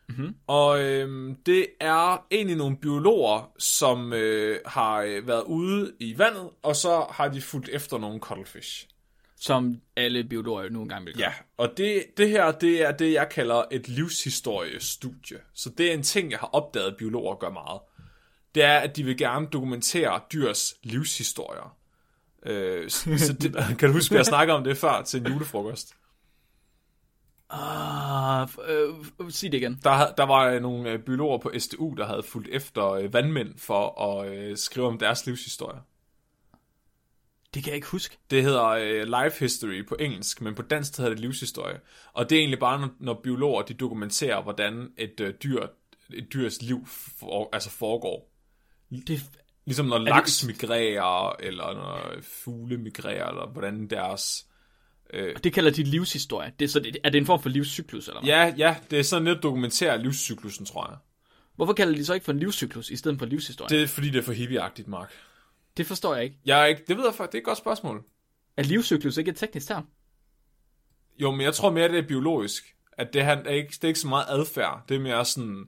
Mm-hmm. Og øhm, det er egentlig nogle biologer, som øh, har øh, været ude i vandet, og så har de fulgt efter nogle cuttlefish. Som alle biologer nu engang vil gøre. Ja, og det, det her, det er det, jeg kalder et livshistoriestudie. Så det er en ting, jeg har opdaget, at biologer gør meget. Det er, at de vil gerne dokumentere dyrs livshistorier. Øh, så så det, kan du huske, at jeg snakker om det før til en julefrokost? Ah, øh, øh, sig det igen. Der, der var øh, nogle øh, biologer på SDU, der havde fulgt efter vandmænd for at øh, skrive om deres livshistorie. Det kan jeg ikke huske. Det hedder øh, life history på engelsk, men på dansk hedder det livshistorie. Og det er egentlig bare, når, når biologer de dokumenterer, hvordan et øh, dyr, et dyrs liv for, altså foregår. Det, Ligesom når laks migrerer, eller når fugle migrerer, eller hvordan deres... det kalder de livshistorie. Det er, så det, er det en form for livscyklus, eller hvad? Ja, ja, det er sådan lidt at dokumentere livscyklusen, tror jeg. Hvorfor kalder de så ikke for en livscyklus, i stedet for livshistorie? Det, Det er fordi, det er for hippieagtigt, Mark. det forstår jeg ikke. Jeg er ikke, det ved jeg faktisk, det er et godt spørgsmål. Er livscyklus ikke et teknisk term? Jo, men jeg tror mere, det er biologisk. At det, han, er ikke, det er ikke så meget adfærd. Det er mere sådan,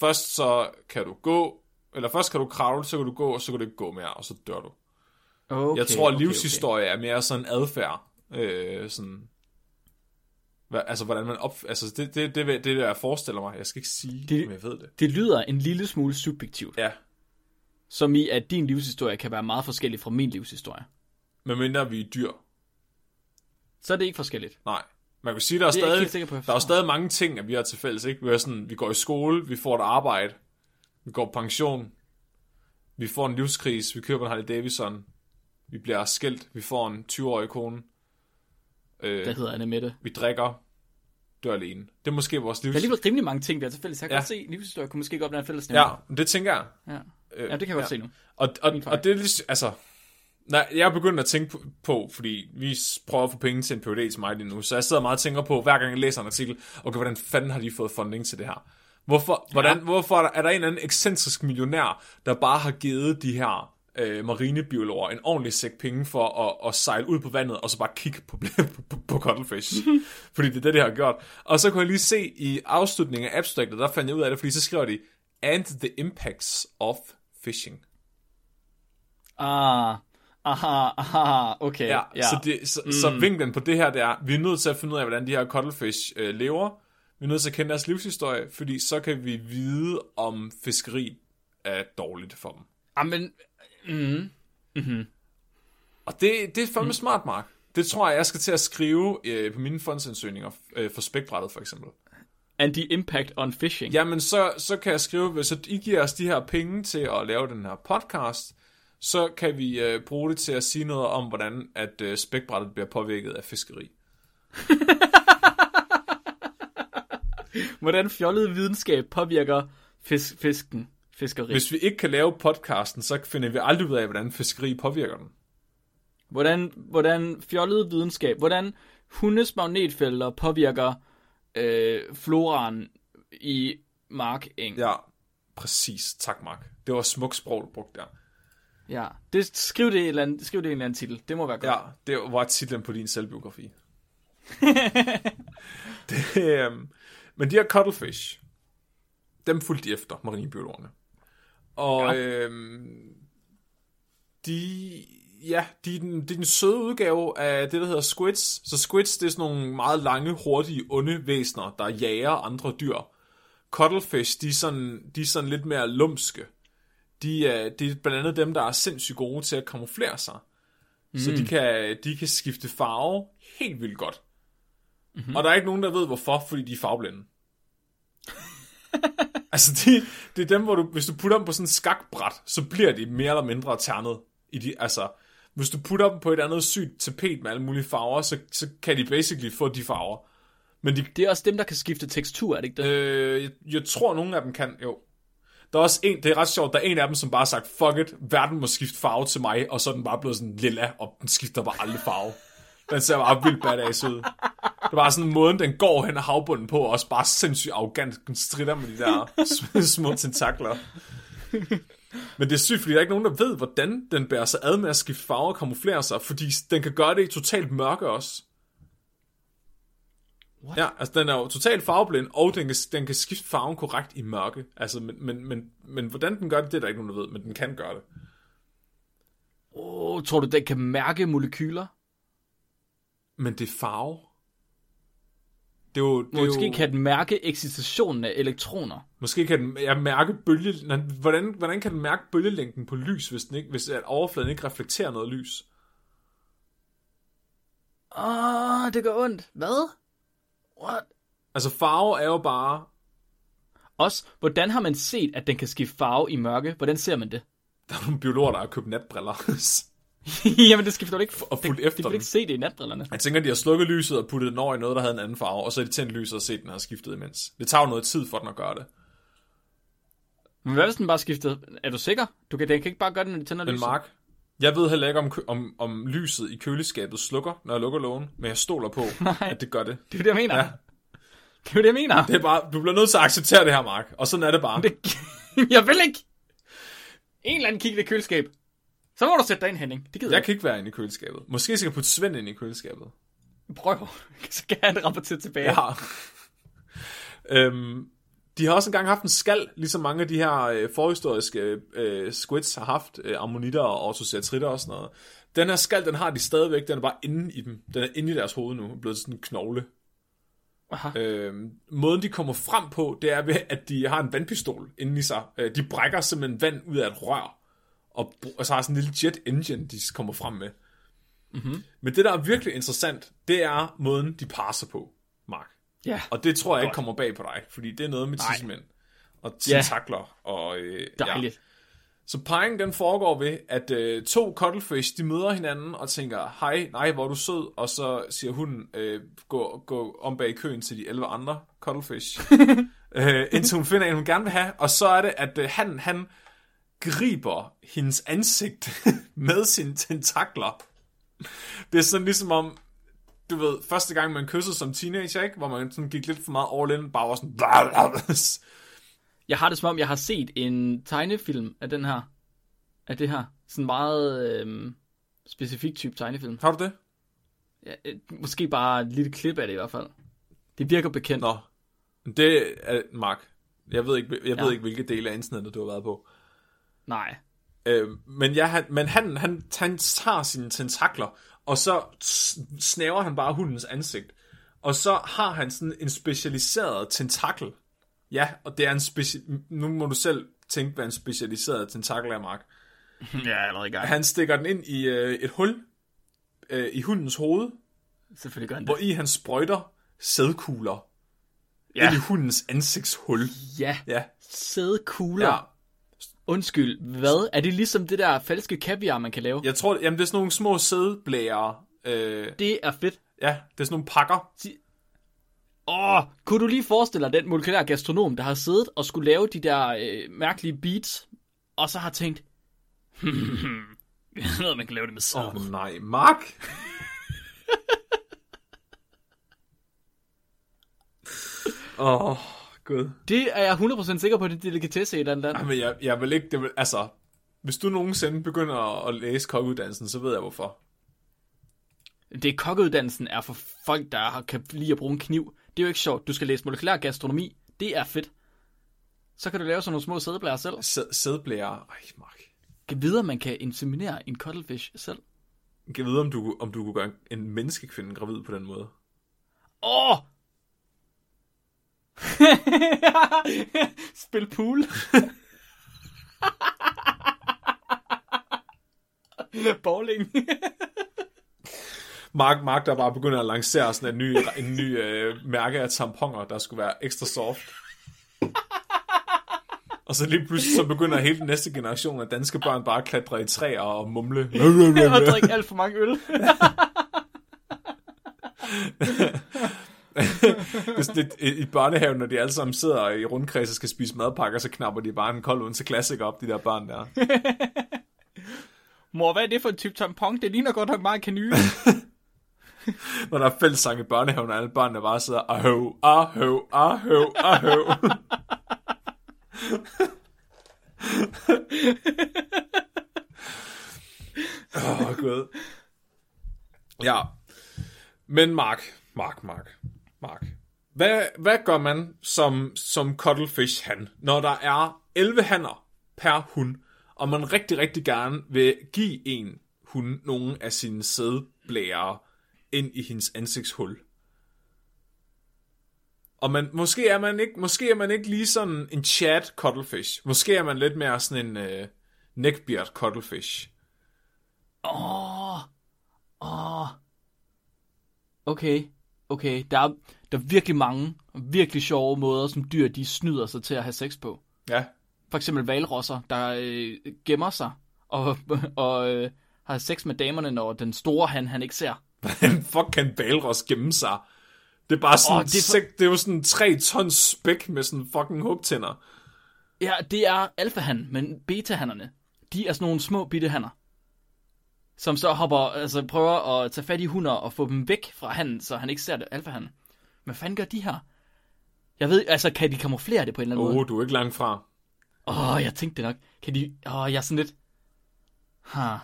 først så kan du gå, eller først kan du kravle, så kan du gå, og så kan du ikke gå mere, og så dør du. Okay, Jeg tror, at okay, livshistorie er mere sådan adfærd. Øh, sådan, hvad, altså, hvordan man op... Altså, det, det, det, det, det, jeg forestiller mig. Jeg skal ikke sige, Det- om jeg ved det. Okay. Det lyder en lille smule subjektivt. Ja, Som i, at din livshistorie kan være meget forskellig fra min livshistorie. medmindre vi er dyr. Så er det ikke forskelligt. Nej. Man kan sige, der er, Det er stadig, på, der er stadig mange ting, at vi har til fælles. Ikke? Vi, er sådan, vi går i skole, vi får et arbejde, vi går på pension, vi får en livskris, vi køber en Harley Davidson, vi bliver skilt, vi får en 20-årig kone, øh, Der hedder Anne Mette. vi drikker, dør alene. Det er måske vores livs... Der er alligevel rimelig mange ting, vi har til fælles. Jeg kan Ja. godt se, at livshistorie kunne måske godt være en fælles Ja, det tænker jeg. ja. Øh, ja, det kan jeg godt se nu. Og, og, og det er lidt, altså... Nej, jeg er begyndt at tænke på, på, fordi vi prøver at få penge til en PhD til mig lige nu, så jeg sidder meget og tænker på, hver gang jeg læser en artikel, okay, hvordan fanden har de fået funding til det her? Hvorfor, hvordan, hvorfor er, der, er der en eller anden ekscentrisk millionær, der bare har givet de her øh, marinebiologer en ordentlig sæk penge for at, at sejle ud på vandet, og så bare kigge på, på, på, på cuttlefish. fordi det er det, de har gjort. Og så kunne jeg lige se i afslutningen af abstractet, der fandt jeg ud af det, fordi så skriver de, and the impacts of fishing. Ah, aha, aha, okay. Ja, Ja, ja. Så, det, så, mm. så vinklen på det her, det er, vi er nødt til at finde ud af, hvordan de her cuttlefish øh, lever. Vi er nødt til at kende deres livshistorie, fordi så kan vi vide, om fiskeri er dårligt for dem. Amen, mm, Og det, det er fandme mm. smart, Mark. Det tror jeg, jeg skal til at skrive øh, på mine fondsansøgninger øh, for spækbrættet, for eksempel. and the impact on fishing. Jamen, så, så kan jeg skrive, hvis I giver os de her penge til at lave den her podcast, så kan vi øh, bruge det til at sige noget om, hvordan at øh, spækbrættet bliver påvirket af fiskeri. Hvordan fjollet videnskab påvirker fisk, fisken, fiskeri. Hvis vi ikke kan lave podcasten, så finder vi aldrig ud af, hvordan fiskeri påvirker den. Hvordan, hvordan fjollet videnskab, hvordan hundes magnetfelter påvirker øh, floraen i markeng. Ja, præcis. Tak, Mark. Det var smukt sprog, du brugte der. ja. Det, skriv, det eller anden, skriv det en eller anden titel. Det må være godt. Ja, det var titlen på din selvbiografi. det, øhm, men de her cuttlefish, dem fulgte de efter, marinebiologerne. Og Ja. øhm, de, ja, de er, den, det er den søde udgave af det, der hedder squids. Så squids, det er sådan nogle meget lange, hurtige, onde væsener, der jager andre dyr. Cuttlefish, de er sådan, de er sådan lidt mere lumske. De er, det er blandt andet dem, der er sindssygt gode til at kamuflere sig. Mm. Så de kan, de kan skifte farve helt vildt godt. Mm-hmm. Og der er ikke nogen, der ved hvorfor, fordi de er farveblinde. altså, de, det er dem, hvor du, hvis du putter dem på sådan en skakbræt, så bliver de mere eller mindre ternet. I de, altså, hvis du putter dem på et andet sygt tapet med alle mulige farver, så, så kan de basically få de farver. Men de, Det er også dem, der kan skifte tekstur, er det ikke det? øh, jeg, jeg tror, nogle af dem kan, jo. Der er også en, det er ret sjovt, der er en af dem, som bare har sagt, fuck it, verden må skifte farve til mig, og så er den bare blevet sådan lilla, og den skifter bare aldrig farve. Den ser bare vildt badass ud. Det var sådan en måde, den går hen ad havbunden på, og også bare sindssygt arrogant. Den strider med de der sm- små tentakler. Men det er sygt, fordi der er ikke nogen, der ved, hvordan den bærer sig ad med at skifte farve og kamuflere sig, fordi den kan gøre det i totalt mørke også. What? Ja, altså den er jo totalt farveblind, og den kan, den kan skifte farven korrekt i mørke. Altså, men, men, men, men hvordan den gør det, det er der ikke nogen, der ved, men den kan gøre det. Oh, tror du, den kan mærke molekyler? Men det er farve. Det er jo, det Måske jo, kan den mærke excitationen af elektroner. Måske kan den ja, mærke bølge... Hvordan, hvordan kan den mærke bølgelængden på lys, hvis, den ikke, hvis at overfladen ikke reflekterer noget lys? Åh, oh, det gør ondt. Hvad? What? Altså farve er jo bare... Også, hvordan har man set, at den kan skifte farve i mørke? Hvordan ser man det? Der er nogle biologer, der har købt natbriller. Jamen, det skifter du ikke. Og fulgt de, efter de ikke se det i natbrillerne. Jeg tænker, de har slukket lyset og puttet den over i noget, der havde en anden farve, og så har de tændt lyset og set, den har skiftet imens. Det tager jo noget tid for den at gøre det. Men hvad hvis den bare skifter? Er du sikker? Du kan, den kan ikke bare gøre det, når de tænder Men lyset. Mark, jeg ved heller ikke, om, om, om lyset i køleskabet slukker, når jeg lukker lågen, men jeg stoler på, Nej. at det gør det. Det er det, jeg mener. Ja. Det er det, jeg mener. Det er bare, du bliver nødt til at acceptere det her, Mark, og sådan er det bare. Det, jeg vil ikke. En eller anden kigge i det køleskab. Så må du sætte dig ind, Henning. Det gider Jeg jeg kan ikke være inde i køleskabet. Måske skal jeg putte Svend ind i køleskabet. Prøv. Så kan han rapportere tilbage. Ja. øhm, de har også engang haft en skal, ligesom mange af de her øh, forhistoriske øh, squids har haft, øh, ammonitter og orthocetritter og sådan noget. Den her skal, den har de stadigvæk, den er bare inde i dem. Den er inde i deres hoved nu, blevet sådan en knogle. Aha. Øhm, måden de kommer frem på, det er ved, at de har en vandpistol inde i sig. Øh, de brækker simpelthen vand ud af et rør, og, og så har sådan en lille jet engine, de kommer frem med. Mhm. Men det, der er virkelig interessant, det er måden, de passer på, Mark. Ja. Og det tror jeg ikke kommer bag på dig, fordi det er noget med tissemænd og tentakler. Og, øh, Dejligt. Ja. Så parringen den foregår ved, at øh, to cuttlefish, de møder hinanden og tænker, hej, nej, hvor er du sød, og så siger hun, øh, gå, gå om bag køen til de 11 andre cuttlefish, øh, indtil hun finder en, hun gerne vil have, og så er det, at øh, han, han griber hendes ansigt med sine tentakler. Det er sådan ligesom om, du ved, første gang man kyssede som teenager, ikke? Hvor man sådan gik lidt for meget all in, bare var sådan... Jeg har det som om, jeg har set en tegnefilm af den her. Af det her. Sådan meget øhm, specifik type tegnefilm. Har du det? Ja, øh, måske bare et lille klip af det i hvert fald. Det virker bekendt. Nå. Det er Mark. Jeg ved ikke, jeg ved Ja. ikke hvilke dele af internettet du har været på. Nej. Øh, men ja, han, men han, han, han tager sine tentakler, og så snæver han bare hundens ansigt. Og så har han sådan en specialiseret tentakel. Ja, og det er en speci- Nu må du selv tænke, hvad en specialiseret tentakel er, Mark. Er allerede i gang. Han stikker den ind i øh, et hul øh, i hundens hoved, Selvfølgelig gør han det. hvor i han sprøjter sædkugler Ja. ind i hundens ansigtshul. Ja. Ja, Sædkugler. ja. Undskyld, hvad? Er det ligesom det der falske kaviar, man kan lave? Jeg tror, jamen det er sådan nogle små sædblære. Øh, Det er fedt. ja, det er sådan nogle pakker. Åh, kunne du lige forestille dig den molekylære gastronom, der har siddet og skulle lave de der øh, mærkelige beats, og så har tænkt, jeg ved, man kan lave det med sæd. Åh oh, nej, Mark! Åh, oh, gud. Det er jeg 100% sikker på, det er delikatesse i et eller andet land. Men jeg, jeg vil ikke, det vil, altså, hvis du nogensinde begynder at læse kokkeuddannelsen, så ved jeg hvorfor. Det kokkeuddannelsen er for folk, der har- kan lide at bruge en kniv. Det er jo ikke sjovt. Du skal læse molekylær gastronomi. Det er fedt. Så kan du lave sådan nogle små sædeblærer selv. Sæd- Sædblære. Ej, Mark. Kan vide, man kan inseminere en cuttlefish selv. Kan vide, om du, om du kunne gøre en menneskekvinde gravid på den måde. Åh! Oh! Spil pool. Bowling. Mark, Mark der bare begynder at lancere sådan en ny, en ny øh, mærke af tamponer, der skulle være ekstra soft. Og så lige pludselig så begynder hele den næste generation af danske børn bare at klatre i træer og mumle. og drikke alt for mange øl. Det, i, I børnehaven, når de alle sammen sidder i rundkreds og skal spise madpakker, så knapper de bare en kold Odense Classic op, de der børn der. Mor, hvad er det for en type tampon? Det ligner godt nok meget kanyle. Når der er fællessang i børnehaven, og alle børnene bare sidder, ahøv, ahøv, ahøv, ahøv. Åh, oh, gud. Ja. Men Mark, Mark, Mark, Mark. Hvad, hvad gør man som, som cuttlefish han, når der er 11 hanner per hund, og man rigtig, rigtig gerne vil give en hund nogle af sine sædblære ind i hendes ansigtshul? Og man, måske, er man ikke, måske er man ikke lige sådan en chat cuttlefish. Måske er man lidt mere sådan en øh, neckbeard cuttlefish. Åh. Åh. Okay. Okay. Der er, der er virkelig mange, virkelig sjove måder, som dyr de snyder sig til at have sex på. Ja, For eksempel valrosser, der øh, gemmer sig og, og øh, har sex med damerne, når den store han, han ikke ser. Hvordan fuck kan Balros gemme sig? Det er bare sådan, oh, det er for- for... det er jo sådan tre tons spæk med sådan fucking hugtænder. Ja, det er alfahan, men betahannerne, de er sådan nogle små bitte hanner. Som så hopper, altså prøver at tage fat i hunder og få dem væk fra handen, så han ikke ser det alfahan. Hvad fanden gør de her? Jeg ved, altså kan de kamuflere det på en eller anden Åh, måde? oh, du er ikke langt fra. Åh, oh, jeg tænkte det nok. Kan de... Åh, oh, jeg er sådan lidt... Ha.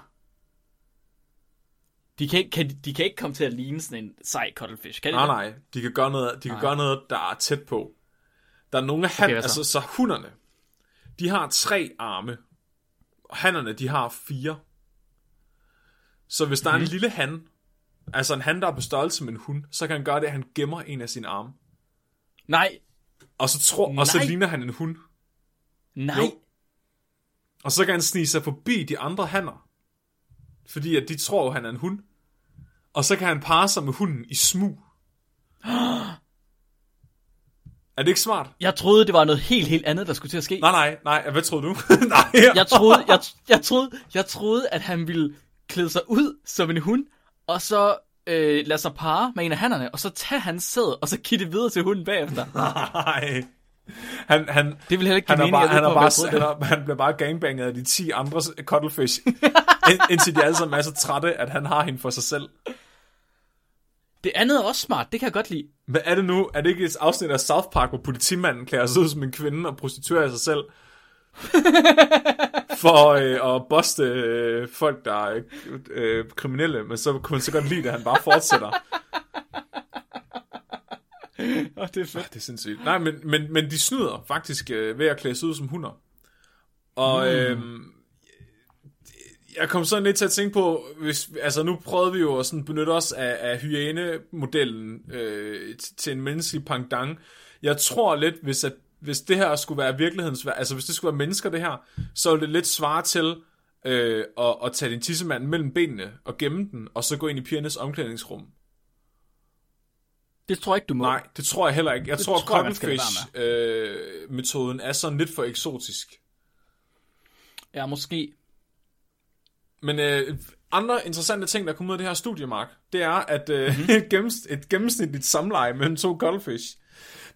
De kan, ikke, kan, de, de kan ikke komme til at ligne sådan en sej cuttlefish, kan de Nej, nej. De kan gøre noget, de kan Nej. gøre noget der er tæt på. Der er nogle af han, okay, så? altså så hunderne, de har tre arme. Og hannerne, de har fire. Så hvis der Mhm. er en lille han, altså en han, der er på størrelse med en hund, så kan han gøre det, at han gemmer en af sine arme. Nej, Og så, tror, og så Nej. ligner han en hund. nej. Jo. Og så kan han snige sig forbi de andre hanner. Fordi at de tror, han er en hund. Og så kan han parre sig med hunden i smug. er det ikke smart? Jeg troede, det var noget helt, helt andet, der skulle til at ske. Nej, nej, nej. Hvad troede du? nej. Jeg troede, jeg, jeg, troede, jeg troede, at han ville klæde sig ud som en hund, og så øh, lade sig parre med en af hannerne, og så tage hans sæd, og så give det videre til hunden bagefter. Nej. Han, han, Det ville heller ikke han, give er mening. bare, han, er bare, han, er, han bliver bare gangbanget af de 10 andre cuttlefish, ind, indtil de alle sammen er så trætte, at han har hende for sig selv. Det andet er også smart, det kan jeg godt lide. Hvad er det nu? Er det ikke et afsnit af South Park, hvor politimanden klæder sig ud som en kvinde og prostituerer sig selv? For øh, at boste øh, folk, der er øh, kriminelle, men så kunne han så godt lide at han bare fortsætter. Oh, det er fedt. Det er sindssygt. Nej, men, men, men de snyder faktisk øh, ved at klæde sig ud som hunder. Og øh, jeg kom sådan lidt til at tænke på, hvis, altså nu prøvede vi jo at sådan benytte os af, af hyæne-modellen øh, til en menneskelig pendant. Jeg tror lidt, hvis, at, hvis det her skulle være virkelighedens, altså hvis det skulle være mennesker det her, så ville det lidt svare til øh, at, at tage din tissemand mellem benene og gemme den, og så gå ind i pigernes omklædningsrum. Det tror jeg ikke, du må. Nej, det tror jeg heller ikke. Jeg Det tror, tror Cuttlefish-metoden er sådan lidt for eksotisk. Ja, måske. Men øh, andre interessante ting, der kommer ud af det her studie, Mark, det er, at øh, Mhm. mm-hmm. et, gennems, et gennemsnitligt samleje mellem to Cuttlefish,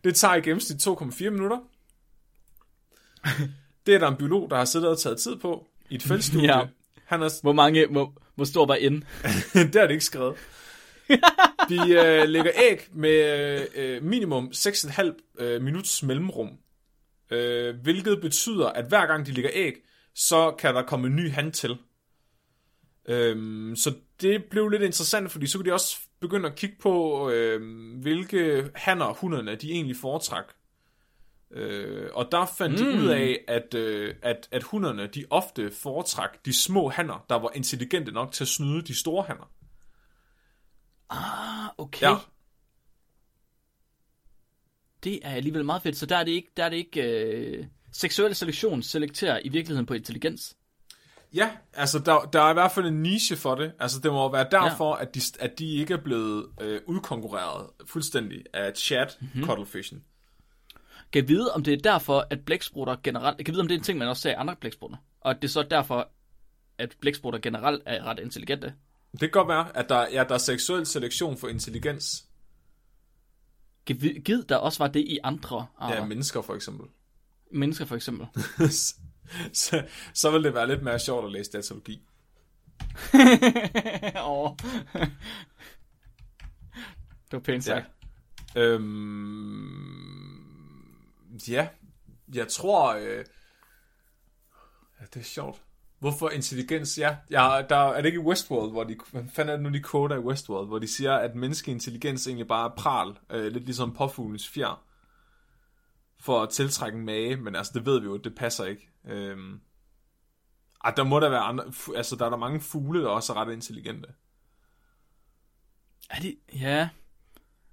det tager i gennemsnit 2,4 minutter. Det er der en biolog, der har siddet og taget tid på i et feltstudie. Ja. Han er, Hvor mange, hvor, hvor stor var N? det er det ikke skrevet. De øh, lægger æg med øh, minimum 6,5 øh, minuts mellemrum. Øh, hvilket betyder, at hver gang de lægger æg, så kan der komme en ny hand til. Øhm, så det blev lidt interessant, fordi så kunne de også begynde at kigge på, øh, hvilke hanner hunderne de egentlig foretræk. Øh, og der fandt mm. de ud af, at, øh, at, at hunderne de ofte foretrak de små hanner, der var intelligente nok til at snyde de store hanner. Ah, okay. Ja. Det er alligevel meget fedt. Så der er det ikke, der er det ikke øh, seksuel selektion selekterer i virkeligheden på intelligens. Ja, altså der, der er i hvert fald en niche for det. Altså det må være derfor, ja. at, de, at de ikke er blevet øh, udkonkurreret fuldstændig af chat mm-hmm. cuttlefish. Kan vide, om det er derfor, at blæksprutter generelt... Kan vide, om det er en ting, man også ser i andre blæksprutter? Og at det er så derfor, at blæksprutter generelt er ret intelligente? Det kan godt være, at der, ja, der er seksuel selektion for intelligens. Giv, der også var det i andre arter. Ja, mennesker for eksempel. Mennesker for eksempel. så, så vil det være lidt mere sjovt at læse datalogi. oh. det var pænt sagt. Ja. Øhm, ja, jeg tror... Øh, ja, det er sjovt. Hvorfor intelligens? Ja, ja der, er det ikke i Westworld, hvor de... Hvad fanden er det nu, de koder i Westworld? Hvor de siger, at menneskelig intelligens egentlig bare er pral. Øh, lidt ligesom påfuglens fjer. For at tiltrække en mage, men altså, det ved vi jo, det passer ikke. Øhm, ah, der må der være andre... Altså, der er der mange fugle, der også er ret intelligente. Er det... Ja.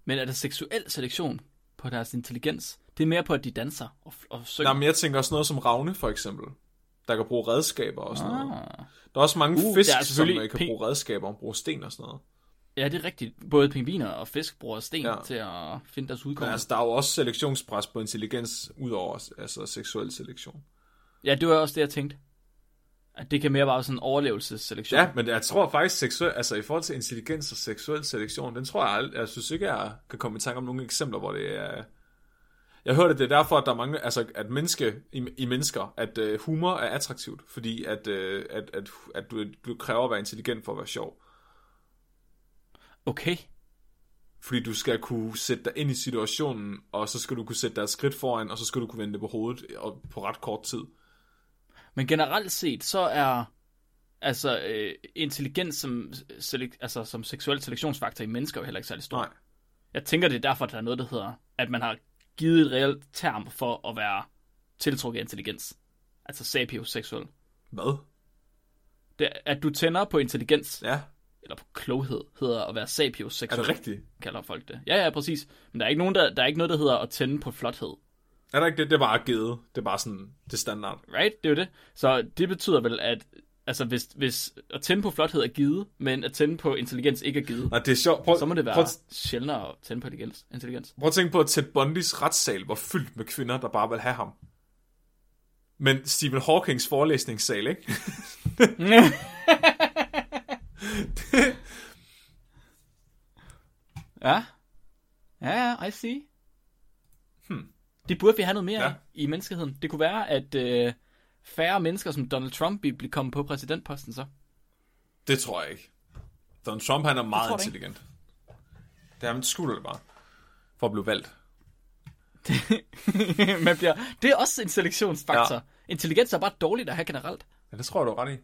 Men er der seksuel selektion på deres intelligens? Det er mere på, at de danser og, og synger. Nej, men jeg tænker også noget som Ravne, for eksempel. Der kan bruge redskaber og sådan ah. noget. Der er også mange uh, fisk, som kan ping... bruge redskaber og bruge sten og sådan noget. Ja, det er rigtigt. Både pingviner og fisk bruger sten ja. til at finde deres udkommelse. altså, der er jo også selektionspres på intelligens, udover altså, seksuel selektion. Ja, det var også det, jeg tænkte. At det kan mere være sådan en overlevelsesselektion. Ja, men jeg tror faktisk, seksuel, altså i forhold til intelligens og seksuel selektion, den tror jeg aldrig, jeg synes ikke, jeg kan komme i tanke om nogle eksempler, hvor det er... Jeg hørte, det er derfor, at der er mange, altså at menneske, i, i mennesker, at uh, humor er attraktivt, fordi at, uh, at, at, at du, du kræver at være intelligent for at være sjov. Okay. Fordi du skal kunne sætte dig ind i situationen, og så skal du kunne sætte dig et skridt foran, og så skal du kunne vende det på hovedet og på ret kort tid. Men generelt set, så er altså øh, intelligens som, selek, altså, som seksuel selektionsfaktor i mennesker jo heller ikke særlig stor. Nej. Jeg tænker, det er derfor, at der er noget, der hedder, at man har givet et reelt term for at være tiltrukket af intelligens. Altså sapioseksuel. Hvad? Det, at du tænder på intelligens. Ja. Eller på kloghed, hedder at være sapioseksuel. Er det rigtigt? Kalder folk det. Ja, ja, præcis. Men der er ikke, nogen, der, der er ikke noget, der hedder at tænde på flothed. Er der ikke det? Det er bare givet. Det er bare sådan, det standard. Right, det er jo det. Så det betyder vel, at altså, hvis, hvis at tænde på flothed er givet, men at tænde på intelligens ikke er givet, Nej, det er sjovt. Prøv, så må det være prøv, sjældnere at tænde på intelligens. Prøv at tænke på, at Ted Bundys retssal var fyldt med kvinder, der bare vil have ham. Men Stephen Hawkings forelæsningssal, ikke? ja. Ja, I see. Det burde vi have noget mere ja. i menneskeheden. Det kunne være, at øh, færre mennesker som Donald Trump blive kommet på præsidentposten så. Det tror jeg ikke. Donald Trump, han er meget intelligent. Det er han skuldrer det bare. For at blive valgt. Man bliver, det er også en selektionsfaktor. Ja. Intelligens er bare dårligt at have generelt. Ja, det tror jeg, du er ret i.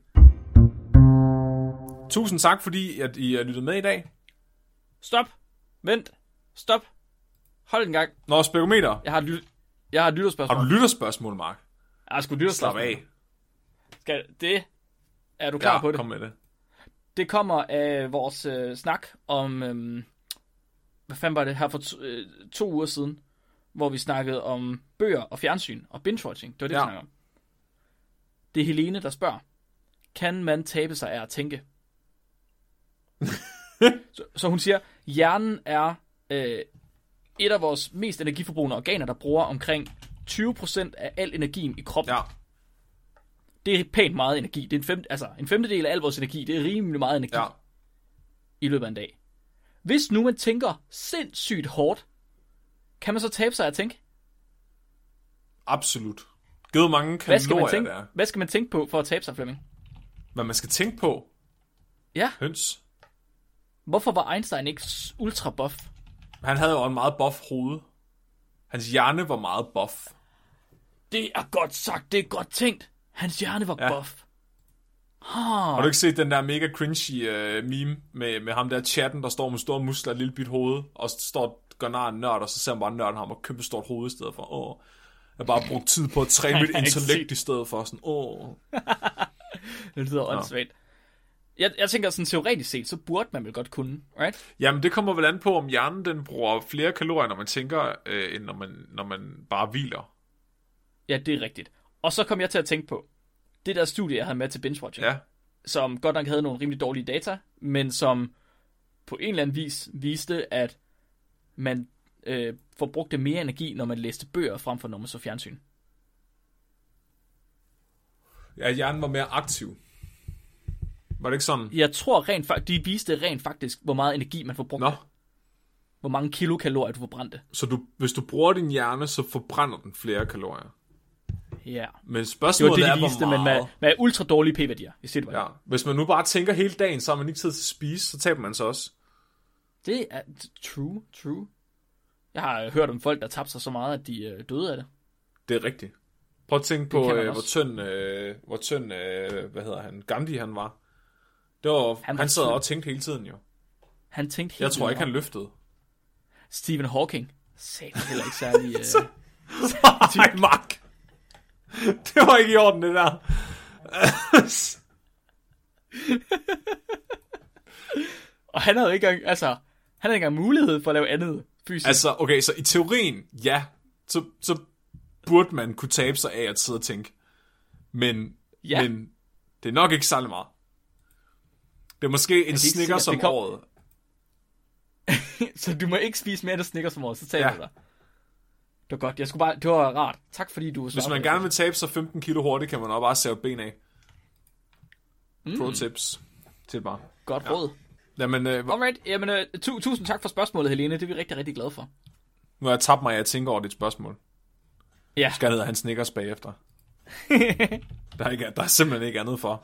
Tusind tak, fordi at I har lyttet med i dag. Stop. Vent. Stop. Hold en gang. Nå, spekometer. Jeg har, ly- jeg har et lytterspørgsmål. Har du lytterspørgsmål, Mark? Jeg har sgu lytterspørgsmål. Slap af. Skal det? Er du klar ja, på det? kom med det. Det kommer af vores øh, snak om... Øh, hvad fanden var det her for to, øh, to uger siden? Hvor vi snakkede om bøger og fjernsyn og binge-watching. Det var det, ja. vi snakkede om. Det er Helene, der spørger. Kan man tabe sig af at tænke? så, så hun siger, hjernen er øh, et af vores mest energiforbrugende organer, der bruger omkring 20% af al energien i kroppen. Ja. Det er pænt meget energi. Det er en, fem, altså, en femtedel af al vores energi. Det er rimelig meget energi ja. i løbet af en dag. Hvis nu man tænker sindssygt hårdt, kan man så tabe sig at tænke? Absolut. Gud mange hvad skal, man tænke, der. hvad skal man tænke på for at tabe sig, Flemming? Hvad man skal tænke på? Ja. Høns. Hvorfor var Einstein ikke ultra buff? Han havde jo en meget buff hoved. Hans hjerne var meget buff. Det er godt sagt, det er godt tænkt. Hans hjerne var ja. buff. Huh. Har du ikke set den der mega cringy uh, meme med, med ham der chatten, der står med store muskler og et lille bit hoved, og står gør nar en nørd, og så ser man bare nørden ham og kæmpe stort hoved i stedet for. Åh. har bare brugt tid på at træne mit intellekt i stedet for sådan, åh. Det lyder åndssvagt. Jeg, jeg tænker sådan teoretisk set, så burde man vel godt kunne, right? Jamen, det kommer vel an på, om hjernen den bruger flere kalorier, når man tænker, øh, end når man, når man bare hviler. Ja, det er rigtigt. Og så kom jeg til at tænke på, det der studie, jeg havde med til binge-watching, Ja, som godt nok havde nogle rimelig dårlige data, men som på en eller anden vis viste, at man øh, forbrugte mere energi, når man læste bøger, frem for når man så fjernsyn. ja hjernen var mere aktiv. Var det ikke sådan? Jeg tror rent faktisk, de viste rent faktisk, hvor meget energi man forbrugte. Nå, Hvor mange kilokalorier du forbrændte. så du, hvis du bruger din hjerne, så forbrænder den flere kalorier. Ja. Men Det var spørgsmålet det, er, de viste, hvor men meget. med, med ultra dårlige p-værdier, hvis det var. Ja. Hvis man nu bare tænker hele dagen, så har man ikke tid til at spise, så taber man sig også. Det er true, true. Jeg har hørt om folk, der tabte sig så meget, at de øh, døde af det. Det er rigtigt. Prøv at tænke Det på, øh, hvor tynd, øh, hvor tynd øh, hvad hedder han, Gandhi han var. Det var, han, Han sad og tænkte hele tiden jo. Han tænkte helt Jeg tror ikke, han løftede. Stephen Hawking sagde heller ikke særlig... Øh... Nej, Mark. Det var ikke i orden, det der. Og han havde ikke engang, altså, han havde ikke engang mulighed for at lave andet fysisk. Altså, altså, okay, så i teorien, ja, så, så burde man kunne tabe sig af at sidde og tænke. Men, Ja. men det er nok ikke særlig meget. Det er måske en ikke snikker som kom- året. så du må ikke spise mere end Snickers om året, så taber Ja. du dig. Det var godt, jeg skulle bare, det var rart. Tak fordi du Hvis man gerne vil tabe sig 15 kilo hurtigt, kan man også bare sæve ben af. Mm. Pro tips til bare. Godt råd. Jamen, øh, Alright, jamen, øh, tu- tusind tak for spørgsmålet, Helene. Det er vi rigtig, rigtig glade for. nu har jeg tabt mig, at jeg tænker over dit spørgsmål. Ja. Skal ned og han snickers bagefter. der, er ikke, der er simpelthen ikke andet for.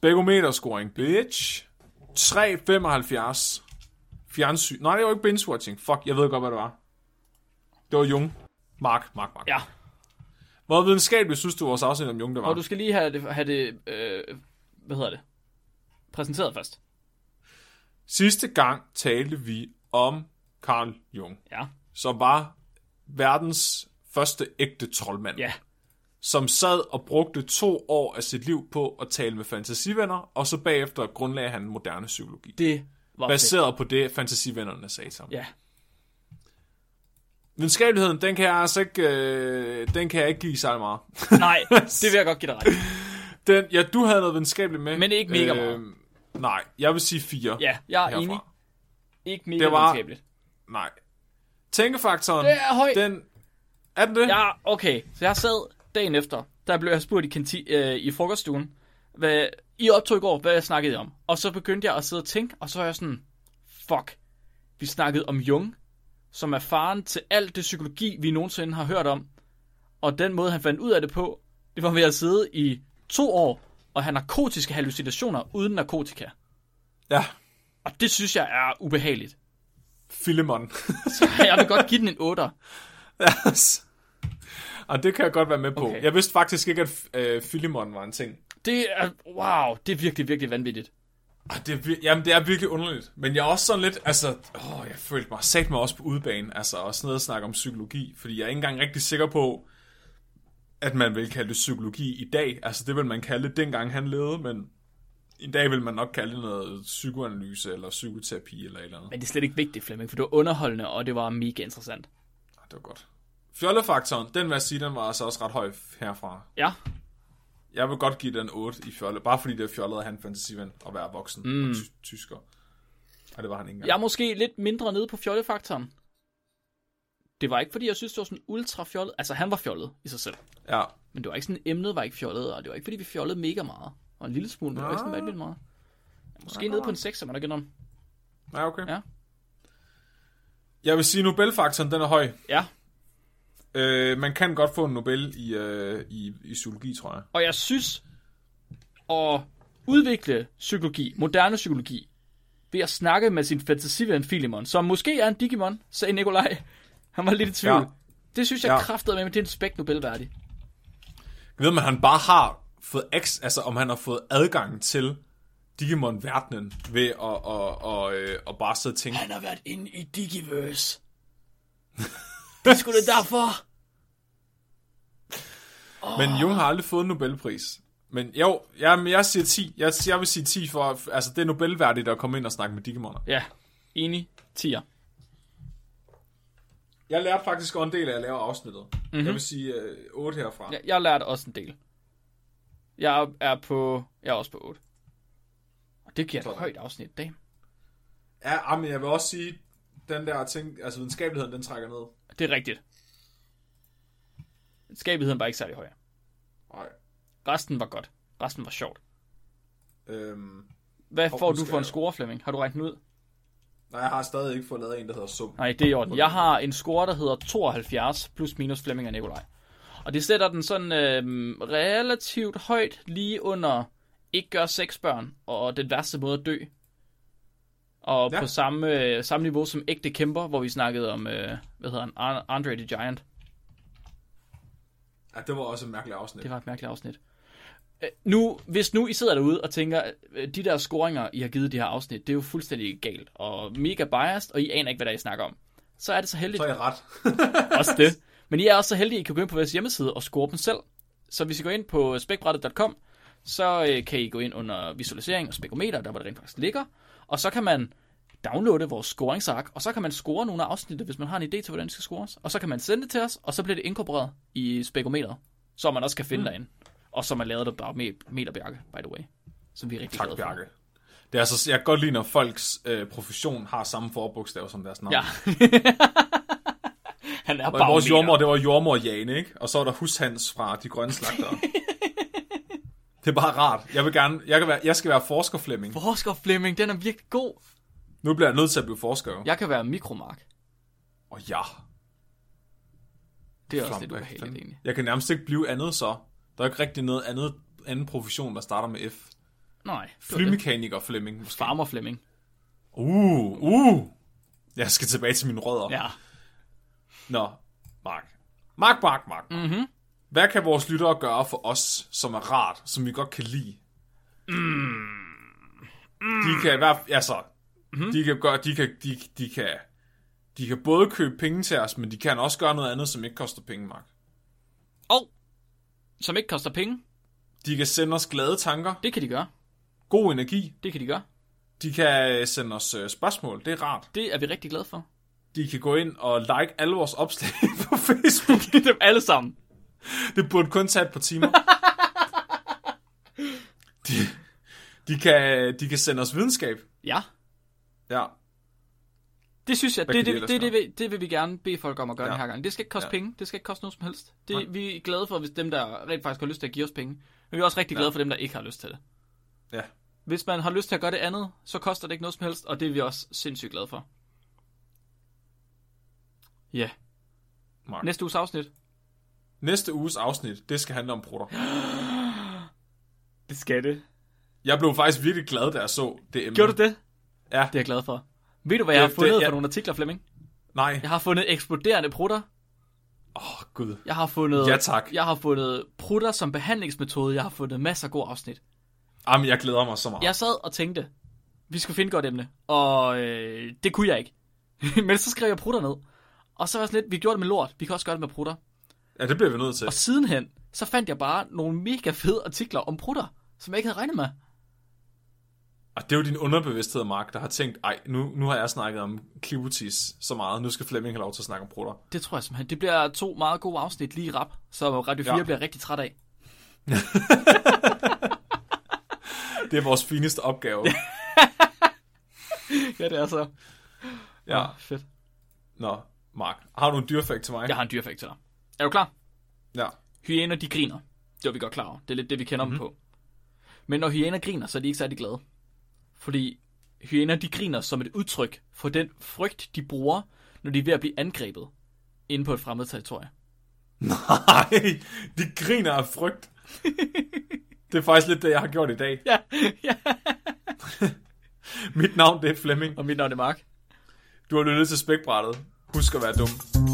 Begometerscoring, bitch. 3,75. Fjernsyn. Nej, det var ikke binge-watching. Fuck, jeg ved godt, hvad det var. Det var Jung. Mark, Mark, Mark. Ja, Hvor videnskabeligt synes du, vores afsnit om Jung, det var? og du skal lige have det, have det øh, hvad hedder det, præsenteret først. Sidste gang talte vi om Carl Jung, Ja, som var verdens første ægte troldmand. ja, som sad og brugte to år af sit liv på at tale med fantasivenner, og så bagefter grundlagde han moderne psykologi. det var fedt. Baseret på det, fantasivennerne sagde ham. Ja, Videnskabeligheden, den kan jeg altså ikke, øh, den kan jeg ikke give særlig meget. nej, det vil jeg godt give dig ret. Den, ja, du havde noget videnskabeligt med. Men ikke mega meget. Nej, jeg vil sige fire. Ja, jeg er herfra. enig. Ikke mega Det var- videnskabeligt. Nej. Tænkefaktoren, Det er høj. den... Er den det? Ja, okay. Så jeg sad dagen efter, der blev jeg spurgt i, kanti, øh, i frokoststuen, hvad, I optog i går, hvad jeg snakkede om. Og så begyndte jeg at sidde og tænke, og så var jeg sådan, fuck, vi snakkede om Jung, som er faren til alt det psykologi, vi nogensinde har hørt om. Og den måde, han fandt ud af det på, det var ved at sidde i to år og have narkotiske hallucinationer uden narkotika. Ja. Og det synes jeg er ubehageligt. Filemon. Så jeg vil godt give den en 8. og det kan jeg godt være med på. Okay. Jeg vidste faktisk ikke, at øh, Filemon var en ting. Det er, wow, det er virkelig, virkelig vanvittigt. Ah, Det er, jamen, det er virkelig underligt. Men jeg er også sådan lidt, altså, åh, jeg følte mig, sat mig også på udebane, altså, og sådan noget at snakke om psykologi, fordi jeg er ikke engang rigtig sikker på, at man vil kalde det psykologi i dag. Altså, det vil man kalde det, dengang han levede, men i dag vil man nok kalde det noget psykoanalyse, eller psykoterapi, eller et eller andet. Men det er slet ikke vigtigt, Flemming, for det var underholdende, og det var mega interessant. Ah, Det var godt. Fjollefaktoren, den vil jeg sige, den var altså også ret høj herfra. Ja, Jeg vil godt give den 8 i fjolle, bare fordi det er fjollet at have en fantasiven og være voksen mm. og ty- tysker. Og det var han ikke engang. jeg er måske lidt mindre nede på fjollefaktoren. Det var ikke, fordi jeg synes, det var sådan ultra fjollet. Altså, han var fjollet i sig selv. Ja, Men det var ikke sådan, emnet var ikke fjollet, og det var ikke, fordi vi fjollede mega meget. Og en lille smule, men det var ikke sådan vanvittigt meget. Er Måske nede på en 6, må der igen om. ja okay. Ja. Jeg vil sige, Nobelfaktoren, den er høj. Ja, Øh, man kan godt få en Nobel i, øh, i, i psykologi, tror jeg. og jeg synes, at udvikle psykologi, moderne psykologi, ved at snakke med sin fantasiven Filimon, som måske er en Digimon, sagde Nikolaj. Han var lidt i tvivl. Ja. Det synes jeg Ja. kraftede med, men det er en spæk Nobelværdig. Jeg ved, om han bare har fået X, altså om han har fået adgang til Digimon-verdenen ved at, og, og, øh, og bare sidde og tænke, Han har været inde i Digiverse. det skulle det derfor. Oh. Men Jung har aldrig fået en Nobelpris. Men jo, jeg, jeg siger 10. Jeg, jeg vil sige 10 for, altså det er Nobelværdigt at komme ind og snakke med Digimoner. Ja, enig. 10'er. Jeg lærte faktisk også en del af at lave afsnittet. Mm-hmm. Jeg vil sige øh, 8 herfra. Jeg, jeg lærte også en del. Jeg er på... Jeg er også på 8. Og det giver et højt afsnit, damn. Ja, men jeg vil også sige, den der ting, altså videnskabeligheden, den trækker ned. Det er rigtigt. Skabigheden var ikke særlig høj. Nej. Resten var godt. Resten var sjovt. Øhm, Hvad får du for en score, Flemming? Har du regnet den ud? nej, jeg har stadig ikke fået lavet en, der hedder sum. Nej, det er i orden. Jeg har en score, der hedder 72 plus minus Flemming og Nikolaj. Og det sætter den sådan øh, relativt højt lige under ikke gør seks børn og den værste måde at dø. Og Ja. på samme, øh, samme niveau som ægte kæmper, hvor vi snakkede om, øh, hvad hedder han, Andre the Giant. Ja, det var også et mærkeligt afsnit. Det var et mærkeligt afsnit. Øh, Nu, hvis nu I sidder derude og tænker, øh, de der scoringer, I har givet de her afsnit, det er jo fuldstændig galt og mega biased, og I aner ikke, hvad der er, I snakker om. Så er det så heldigt, Så er jeg ret. også det. Men I er også så heldige, at I kan gå ind på vores hjemmeside og score dem selv. Så hvis I går ind på spækbrættet.com, så øh, kan I gå ind under visualisering og spekometer, der hvor det rent faktisk ligger. Og så kan man downloade vores scoringsark, og så kan man score nogle af afsnittet, hvis man har en idé til, hvordan det skal scores. Og så kan man sende det til os, og så bliver det inkorporeret i spekometeret, så man også kan finde mm. derinde. Og så man lavet det bare med meterbjerke, by the way. Som vi er rigtig Tak, glade for. Bjarke. Det er altså, jeg kan godt lide, når folks øh, profession har samme forbogstav som deres navn. Ja. Han er bare vores jordmor, det var jordmor Jane, ikke? Og så var der hushans fra de grønne slagtere. det er bare rart. Jeg vil gerne, jeg, kan være, jeg skal være forsker Flemming. Forsker Flemming, den er virkelig god. Nu bliver jeg nødt til at blive forsker. jo. Jeg kan være mikromark. Og ja. Det er også Flam, lidt hvad ubehageligt, egentlig. Jeg kan nærmest ikke blive andet så. Der er ikke rigtig noget andet anden profession, der starter med F. Nej. Flymekaniker Flemming. Måske. Farmer Flemming. Uh, uh. Jeg skal tilbage til mine rødder. Ja. Nå, Mark. Mark, Mark, Mark. Mhm. Hvad kan vores lyttere gøre for os, som er rart, som vi godt kan lide? Mm. De kan i hvert fald, altså, Mhm. de kan gøre, de kan, de, de kan, de kan både købe penge til os, men de kan også gøre noget andet, som ikke koster penge, Mark. Og, som ikke koster penge, De kan sende os glade tanker, det kan de gøre. god energi. Det kan de gøre. De kan sende os øh, spørgsmål, det er rart. Det er vi rigtig glade for. De kan gå ind og like alle vores opslag på Facebook. Dem alle sammen. Det burde kun tage et par timer. De, de, kan, de kan sende os videnskab. Ja, Ja. det synes jeg, Hvad det, det, de det, det, vil, det vil vi gerne bede folk om at gøre Ja. den her gang. Det skal ikke koste Ja. penge. Det skal ikke koste noget som helst. Nej. Det, vi er glade for, hvis dem, der rent faktisk har lyst til at give os penge. Men vi er også rigtig glade Ja. for dem, der ikke har lyst til det. Ja. Hvis man har lyst til at gøre det andet, så koster det ikke noget som helst, og det er vi også sindssygt glade for. Ja. Mark. Næste uges afsnit. Næste uges afsnit, det skal handle om prutter. Det skal det. Jeg blev faktisk virkelig glad, da jeg så det emne. Gjorde du det? Ja. Det er jeg glad for. Ved du, hvad jeg Det- har fundet det- for ja. nogle artikler, Flemming? Nej. Jeg har fundet eksploderende prutter. Åh, oh, gud. Jeg har fundet, Ja, tak. Jeg har fundet prutter som behandlingsmetode. Jeg har fundet masser af gode afsnit. Jamen, jeg glæder mig så meget. Jeg sad og tænkte, vi skulle finde godt emne. Og øh, det kunne jeg ikke. Men så skrev jeg prutter ned. Og så var jeg sådan lidt, vi gjorde det med lort. Vi kan også gøre det med prutter. Ja, det bliver vi nødt til. Og sidenhen, så fandt jeg bare nogle mega fede artikler om prutter, som jeg ikke havde regnet med. Og det er jo din underbevidsthed, Mark, der har tænkt, ej, nu, nu har jeg snakket om klivotis så meget, nu skal Flemming have lov til at snakke om prutter. Det tror jeg simpelthen. Det bliver to meget gode afsnit lige i rap, så Radio 4 Ja. bliver rigtig træt af. Det er vores fineste opgave. Ja, det er så. ja. Fedt. Nå, Mark, har du en dyrfakt til mig? Jeg har en dyrfakt til dig. Er du klar? Ja. Hyæner, de griner. Det var vi godt klar over. Det er lidt det, vi kender mm-hmm. dem på. Men når hyæner griner, så er de ikke særlig glade. Fordi hyæner, de griner som et udtryk for den frygt, de bruger, når de er ved at blive angrebet inde på et fremmed territorie. Nej, de griner af frygt. det er faktisk lidt det, jeg har gjort i dag. Ja, ja. Mit navn, det er Flemming. Og mit navn er Mark. Du har lyttet til Spækbrættet. Husk at være dum.